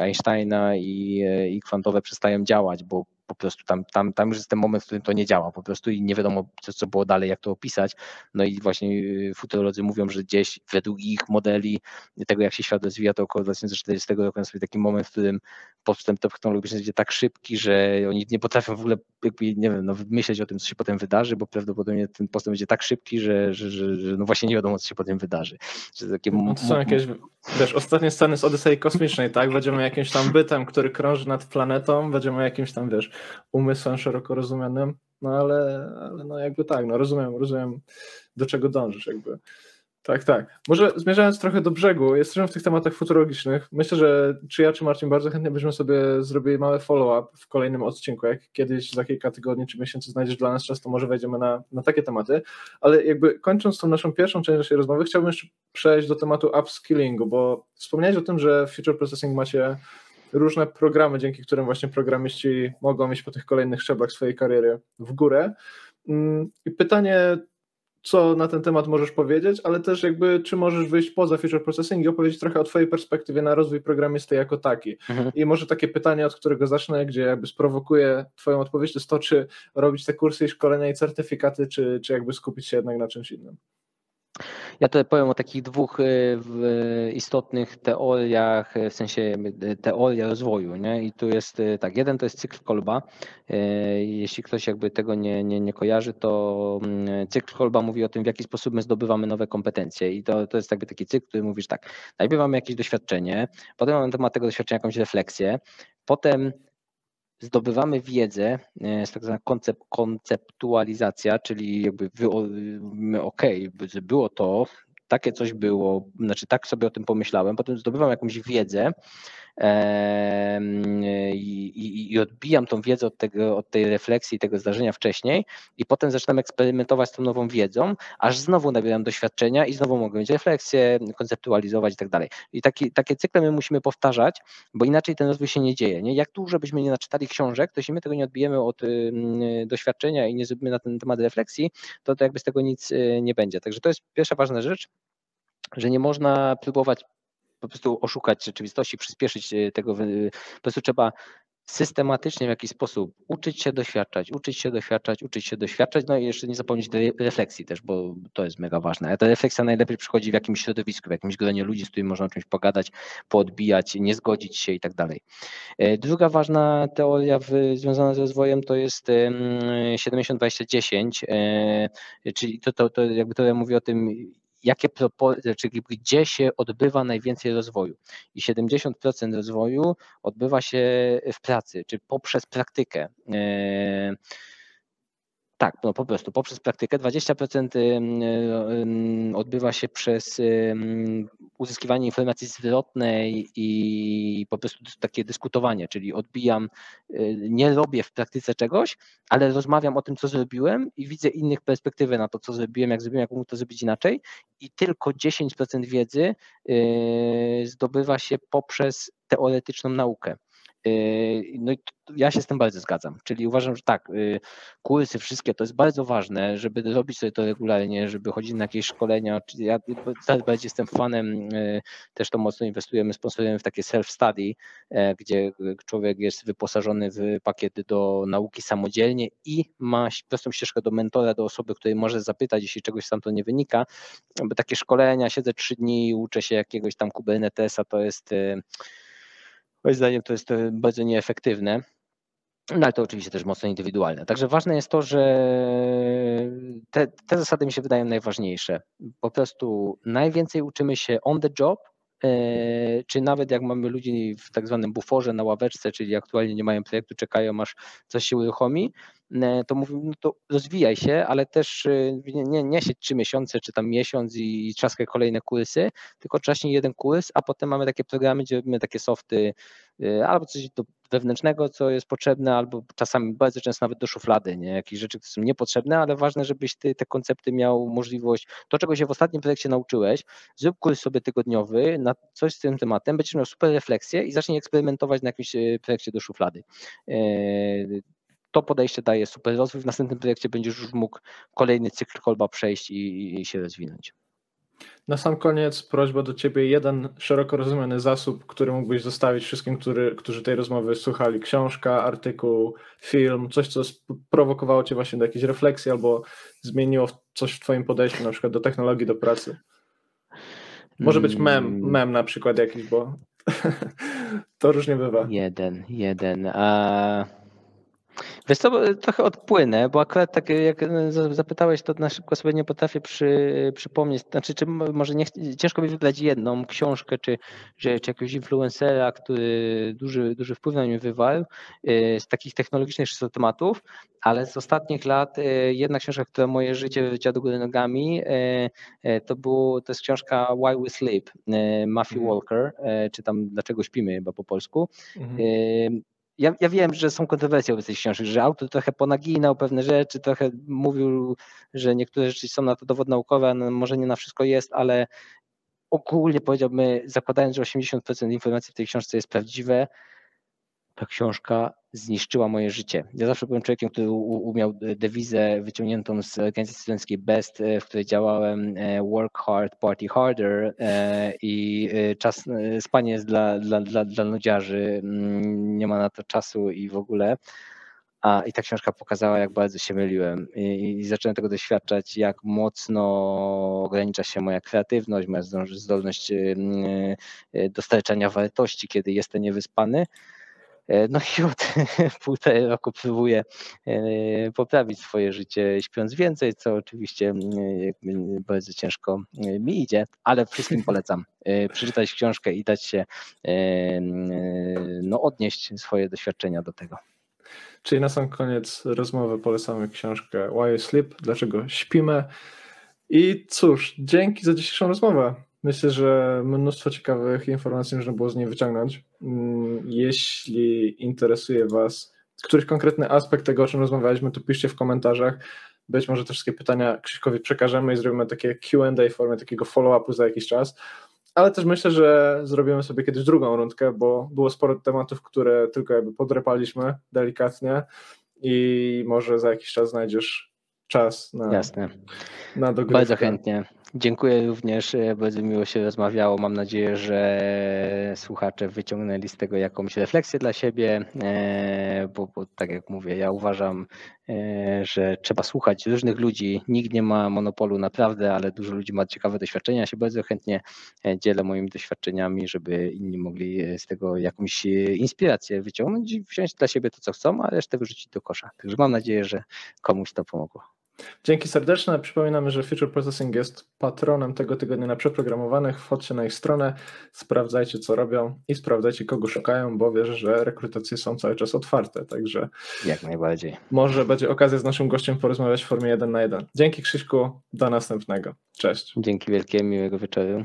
Speaker 2: Einsteina i, i kwantowe przestają działać, bo po prostu tam, tam, tam już jest ten moment, w którym to nie działa po prostu i nie wiadomo, co, co było dalej, jak to opisać. No i właśnie y, futurolodzy mówią, że gdzieś według ich modeli tego, jak się świat rozwija, to około 2040 roku nastąpi taki moment, w którym postęp technologiczny będzie tak szybki, że oni nie potrafią w ogóle jakby, nie wiem, no, myśleć o tym, co się potem wydarzy, bo prawdopodobnie ten postęp będzie tak szybki, że, że, że, że no właśnie nie wiadomo, co się potem wydarzy. Że takie
Speaker 1: no, to są jakieś, wiesz, ostatnie sceny z Odysei Kosmicznej, tak? Będziemy jakimś tam bytem, który krąży nad planetą, będziemy jakimś tam, wiesz, umysłem szeroko rozumianym, no ale, ale no jakby tak, no rozumiem, rozumiem do czego dążysz jakby. Tak, tak. Może zmierzając trochę do brzegu, jesteśmy w tych tematach futurologicznych. Myślę, że czy ja, czy Marcin bardzo chętnie byśmy sobie zrobili mały follow-up w kolejnym odcinku. Jak kiedyś za kilka tygodni czy miesięcy znajdziesz dla nas czas, to może wejdziemy na, na takie tematy. Ale jakby kończąc tą naszą pierwszą część naszej rozmowy, chciałbym jeszcze przejść do tematu upskillingu, bo wspomniałeś o tym, że w Future Processing macie różne programy, dzięki którym właśnie programiści mogą iść po tych kolejnych szczeblach swojej kariery w górę. Mm, I pytanie co na ten temat możesz powiedzieć, ale też jakby czy możesz wyjść poza feature processing i opowiedzieć trochę o twojej perspektywie na rozwój programisty jako taki. Mhm. I może takie pytanie, od którego zacznę, gdzie jakby sprowokuję twoją odpowiedź, to jest to, czy robić te kursy i szkolenia i certyfikaty, czy, czy jakby skupić się jednak na czymś innym.
Speaker 2: Ja tutaj powiem o takich dwóch y, istotnych teoriach, w sensie y, teoria rozwoju. Nie? I tu jest tak, jeden to jest cykl Kolba. Jeśli ktoś jakby tego nie, nie, nie kojarzy, to mm, cykl Kolba mówi o tym, w jaki sposób my zdobywamy nowe kompetencje. I to, to jest jakby taki cykl, który mówisz tak, najpierw mamy jakieś doświadczenie, potem na temat tego doświadczenia jakąś refleksję, potem zdobywamy wiedzę, jest tak zwana koncept, konceptualizacja, czyli jakby my, okej, było to, takie coś było, znaczy tak sobie o tym pomyślałem, potem zdobywam jakąś wiedzę, i, odbijam tą wiedzę od, tego, od tej refleksji, tego zdarzenia wcześniej i potem zaczynam eksperymentować z tą nową wiedzą, aż znowu nabieram doświadczenia i znowu mogę mieć refleksję, konceptualizować i tak dalej. I taki, takie cykle my musimy powtarzać, bo inaczej ten rozwój się nie dzieje. Nie? Jak dużo byśmy nie naczytali książek, to jeśli my tego nie odbijemy od y, doświadczenia i nie zrobimy na ten temat refleksji, to, to jakby z tego nic y, nie będzie. Także to jest pierwsza ważna rzecz, że nie można próbować po prostu oszukać rzeczywistości, przyspieszyć e, tego. Po prostu trzeba systematycznie w jakiś sposób uczyć się doświadczać, uczyć się doświadczać, uczyć się doświadczać, no i jeszcze nie zapomnieć refleksji też, bo to jest mega ważne. A ta refleksja najlepiej przychodzi w jakimś środowisku, w jakimś gronie ludzi, z którymi można o czymś pogadać, poodbijać, nie zgodzić się i tak dalej. E, druga ważna teoria w, związana z rozwojem to jest 70-20-10, e, czyli to, to, to jakby to ja mówię o tym, jakie czyli gdzie się odbywa najwięcej rozwoju. I 70% rozwoju odbywa się w pracy, czy poprzez praktykę. E, tak, no po prostu poprzez praktykę 20% odbywa się przez uzyskiwanie informacji zwrotnej i po prostu takie dyskutowanie, czyli odbijam, y, nie robię w praktyce czegoś, ale rozmawiam o tym, co zrobiłem i widzę innych perspektywy na to, co zrobiłem, jak zrobiłem, jak mógł to zrobić inaczej i tylko 10% wiedzy y, zdobywa się poprzez teoretyczną naukę. Yy, no i ja się z tym bardzo zgadzam. Czyli uważam, że tak, yy, kursy wszystkie to jest bardzo ważne, żeby robić sobie to regularnie, żeby chodzić na jakieś szkolenia. Ja coraz bardziej jestem fanem, yy, też to mocno inwestujemy, sponsorujemy w takie self-study, gdzie człowiek jest wyposażony w pakiety do nauki samodzielnie i ma prostą ścieżkę do mentora, do osoby, której może zapytać, jeśli czegoś tam to nie wynika. Bo takie szkolenia, siedzę trzy dni, uczę się jakiegoś tam Kubernetesa, to jest Moim zdaniem to jest e, bardzo nieefektywne. No ale to oczywiście też mocno indywidualne. Także ważne jest to, że te, te zasady mi się wydają najważniejsze. Po prostu najwięcej uczymy się on the job, e, czy nawet jak mamy ludzi w tak zwanym buforze na ławeczce, czyli aktualnie nie mają projektu, czekają aż coś się uruchomi, to mówimy, no to rozwijaj się, ale też e, nie, nie siedź trzy miesiące, czy tam miesiąc i, i trzaskaj kolejne kursy, tylko wcześniej jeden kurs, a potem mamy takie programy, gdzie robimy takie softy, e, albo coś do wewnętrznego, co jest potrzebne, albo czasami bardzo często nawet do szuflady, nie? jakieś rzeczy, które są niepotrzebne, ale ważne, żebyś ty te koncepty miał możliwość, to czego się w ostatnim projekcie nauczyłeś, zrób kurs sobie tygodniowy na coś z tym tematem, będziesz miał super refleksję i zacznij eksperymentować na jakimś projekcie do szuflady to podejście daje super rozwój. W następnym projekcie będziesz już mógł kolejny cykl kolba przejść i, i się rozwinąć.
Speaker 1: Na sam koniec prośba do Ciebie, jeden szeroko rozumiany zasób, który mógłbyś zostawić wszystkim, który, którzy tej rozmowy słuchali. Książka, artykuł, film, coś, co prowokowało Cię właśnie do jakiejś refleksji albo zmieniło coś w Twoim podejściu na przykład do technologii, do pracy. Może być mem, mm. mem na przykład jakiś, bo to różnie bywa.
Speaker 2: Jeden, jeden. A Wiesz co, trochę odpłynę, bo akurat tak jak zapytałeś, to na szybko sobie nie potrafię przy, przypomnieć, znaczy czy może nie, ciężko mi wybrać jedną książkę, czy, czy, czy jakiegoś influencera, który duży, duży wpływ na mnie wywarł z takich technologicznych tematów, ale z ostatnich lat jedna książka, która moje życie wywróciła do góry nogami, to, był, to jest książka Why We Sleep, Matthew mhm. Walker, czy tam Dlaczego śpimy chyba po polsku. Mhm ja, ja wiem, że są kontrowersje wobec tej książki, że autor trochę ponaginał pewne rzeczy, trochę mówił, że niektóre rzeczy są na to dowód naukowy, no może nie na wszystko jest, ale ogólnie powiedziałbym, zakładając, że 80% informacji w tej książce jest prawdziwe, ta książka zniszczyła moje życie. Ja zawsze byłem człowiekiem, który umiał dewizę wyciągniętą z organizacji studenckiej BEST, e, w której działałem e, work hard, party harder e, i czas, spanie jest dla, dla, dla, dla nudziarzy, mm, nie ma na to czasu i w ogóle. A, I ta książka pokazała, jak bardzo się myliłem I, i zacząłem tego doświadczać, jak mocno ogranicza się moja kreatywność, moja zdolność dostarczania wartości, kiedy jestem niewyspany. E, no i od półtorej roku próbuję e, poprawić swoje życie śpiąc więcej, co oczywiście bardzo ciężko e, mi idzie, ale wszystkim polecam przeczytać książkę i dać się no, odnieść swoje doświadczenia do tego.
Speaker 1: Czyli na sam koniec rozmowy polecamy książkę Why I Sleep, dlaczego śpimy. I cóż, dzięki za dzisiejszą rozmowę. Myślę, że mnóstwo ciekawych informacji można było z niej wyciągnąć. Mm, jeśli interesuje Was któryś konkretny aspekt tego, o czym rozmawialiśmy, to piszcie w komentarzach. Być może te wszystkie pytania Krzyśkowi przekażemy i zrobimy takie QA w formie takiego follow-upu za jakiś czas. Ale też myślę, że zrobimy sobie kiedyś drugą rundkę, bo było sporo tematów, które tylko jakby podrepaliśmy delikatnie i może za jakiś czas znajdziesz czas na,
Speaker 2: Jasne.
Speaker 1: na dogrywkę.
Speaker 2: Bardzo chętnie. Dziękuję również, e, bardzo miło się rozmawiało. Mam nadzieję, że słuchacze wyciągnęli z tego jakąś refleksję dla siebie, e, bo, bo tak jak mówię, ja uważam, e, że trzeba słuchać różnych ludzi. Nikt nie ma monopolu naprawdę, ale dużo ludzi ma ciekawe doświadczenia. Ja się bardzo chętnie dzielę moimi doświadczeniami, żeby inni mogli z tego jakąś inspirację wyciągnąć i wziąć dla siebie to, co chcą, a resztę wyrzucić do kosza. Także mam nadzieję, że komuś to pomogło.
Speaker 1: Dzięki serdeczne. Przypominamy, że Future Processing jest patronem tego tygodnia na przeprogramowanych. Wchodźcie na ich stronę, sprawdzajcie co robią i sprawdzajcie kogo szukają, bo wierzę, że rekrutacje są cały czas otwarte, także
Speaker 2: jak najbardziej.
Speaker 1: Może będzie okazja z naszym gościem porozmawiać w formie 1 na 1. Dzięki Krzyśku, do następnego. Cześć.
Speaker 2: Dzięki wielkie, miłego wieczoru.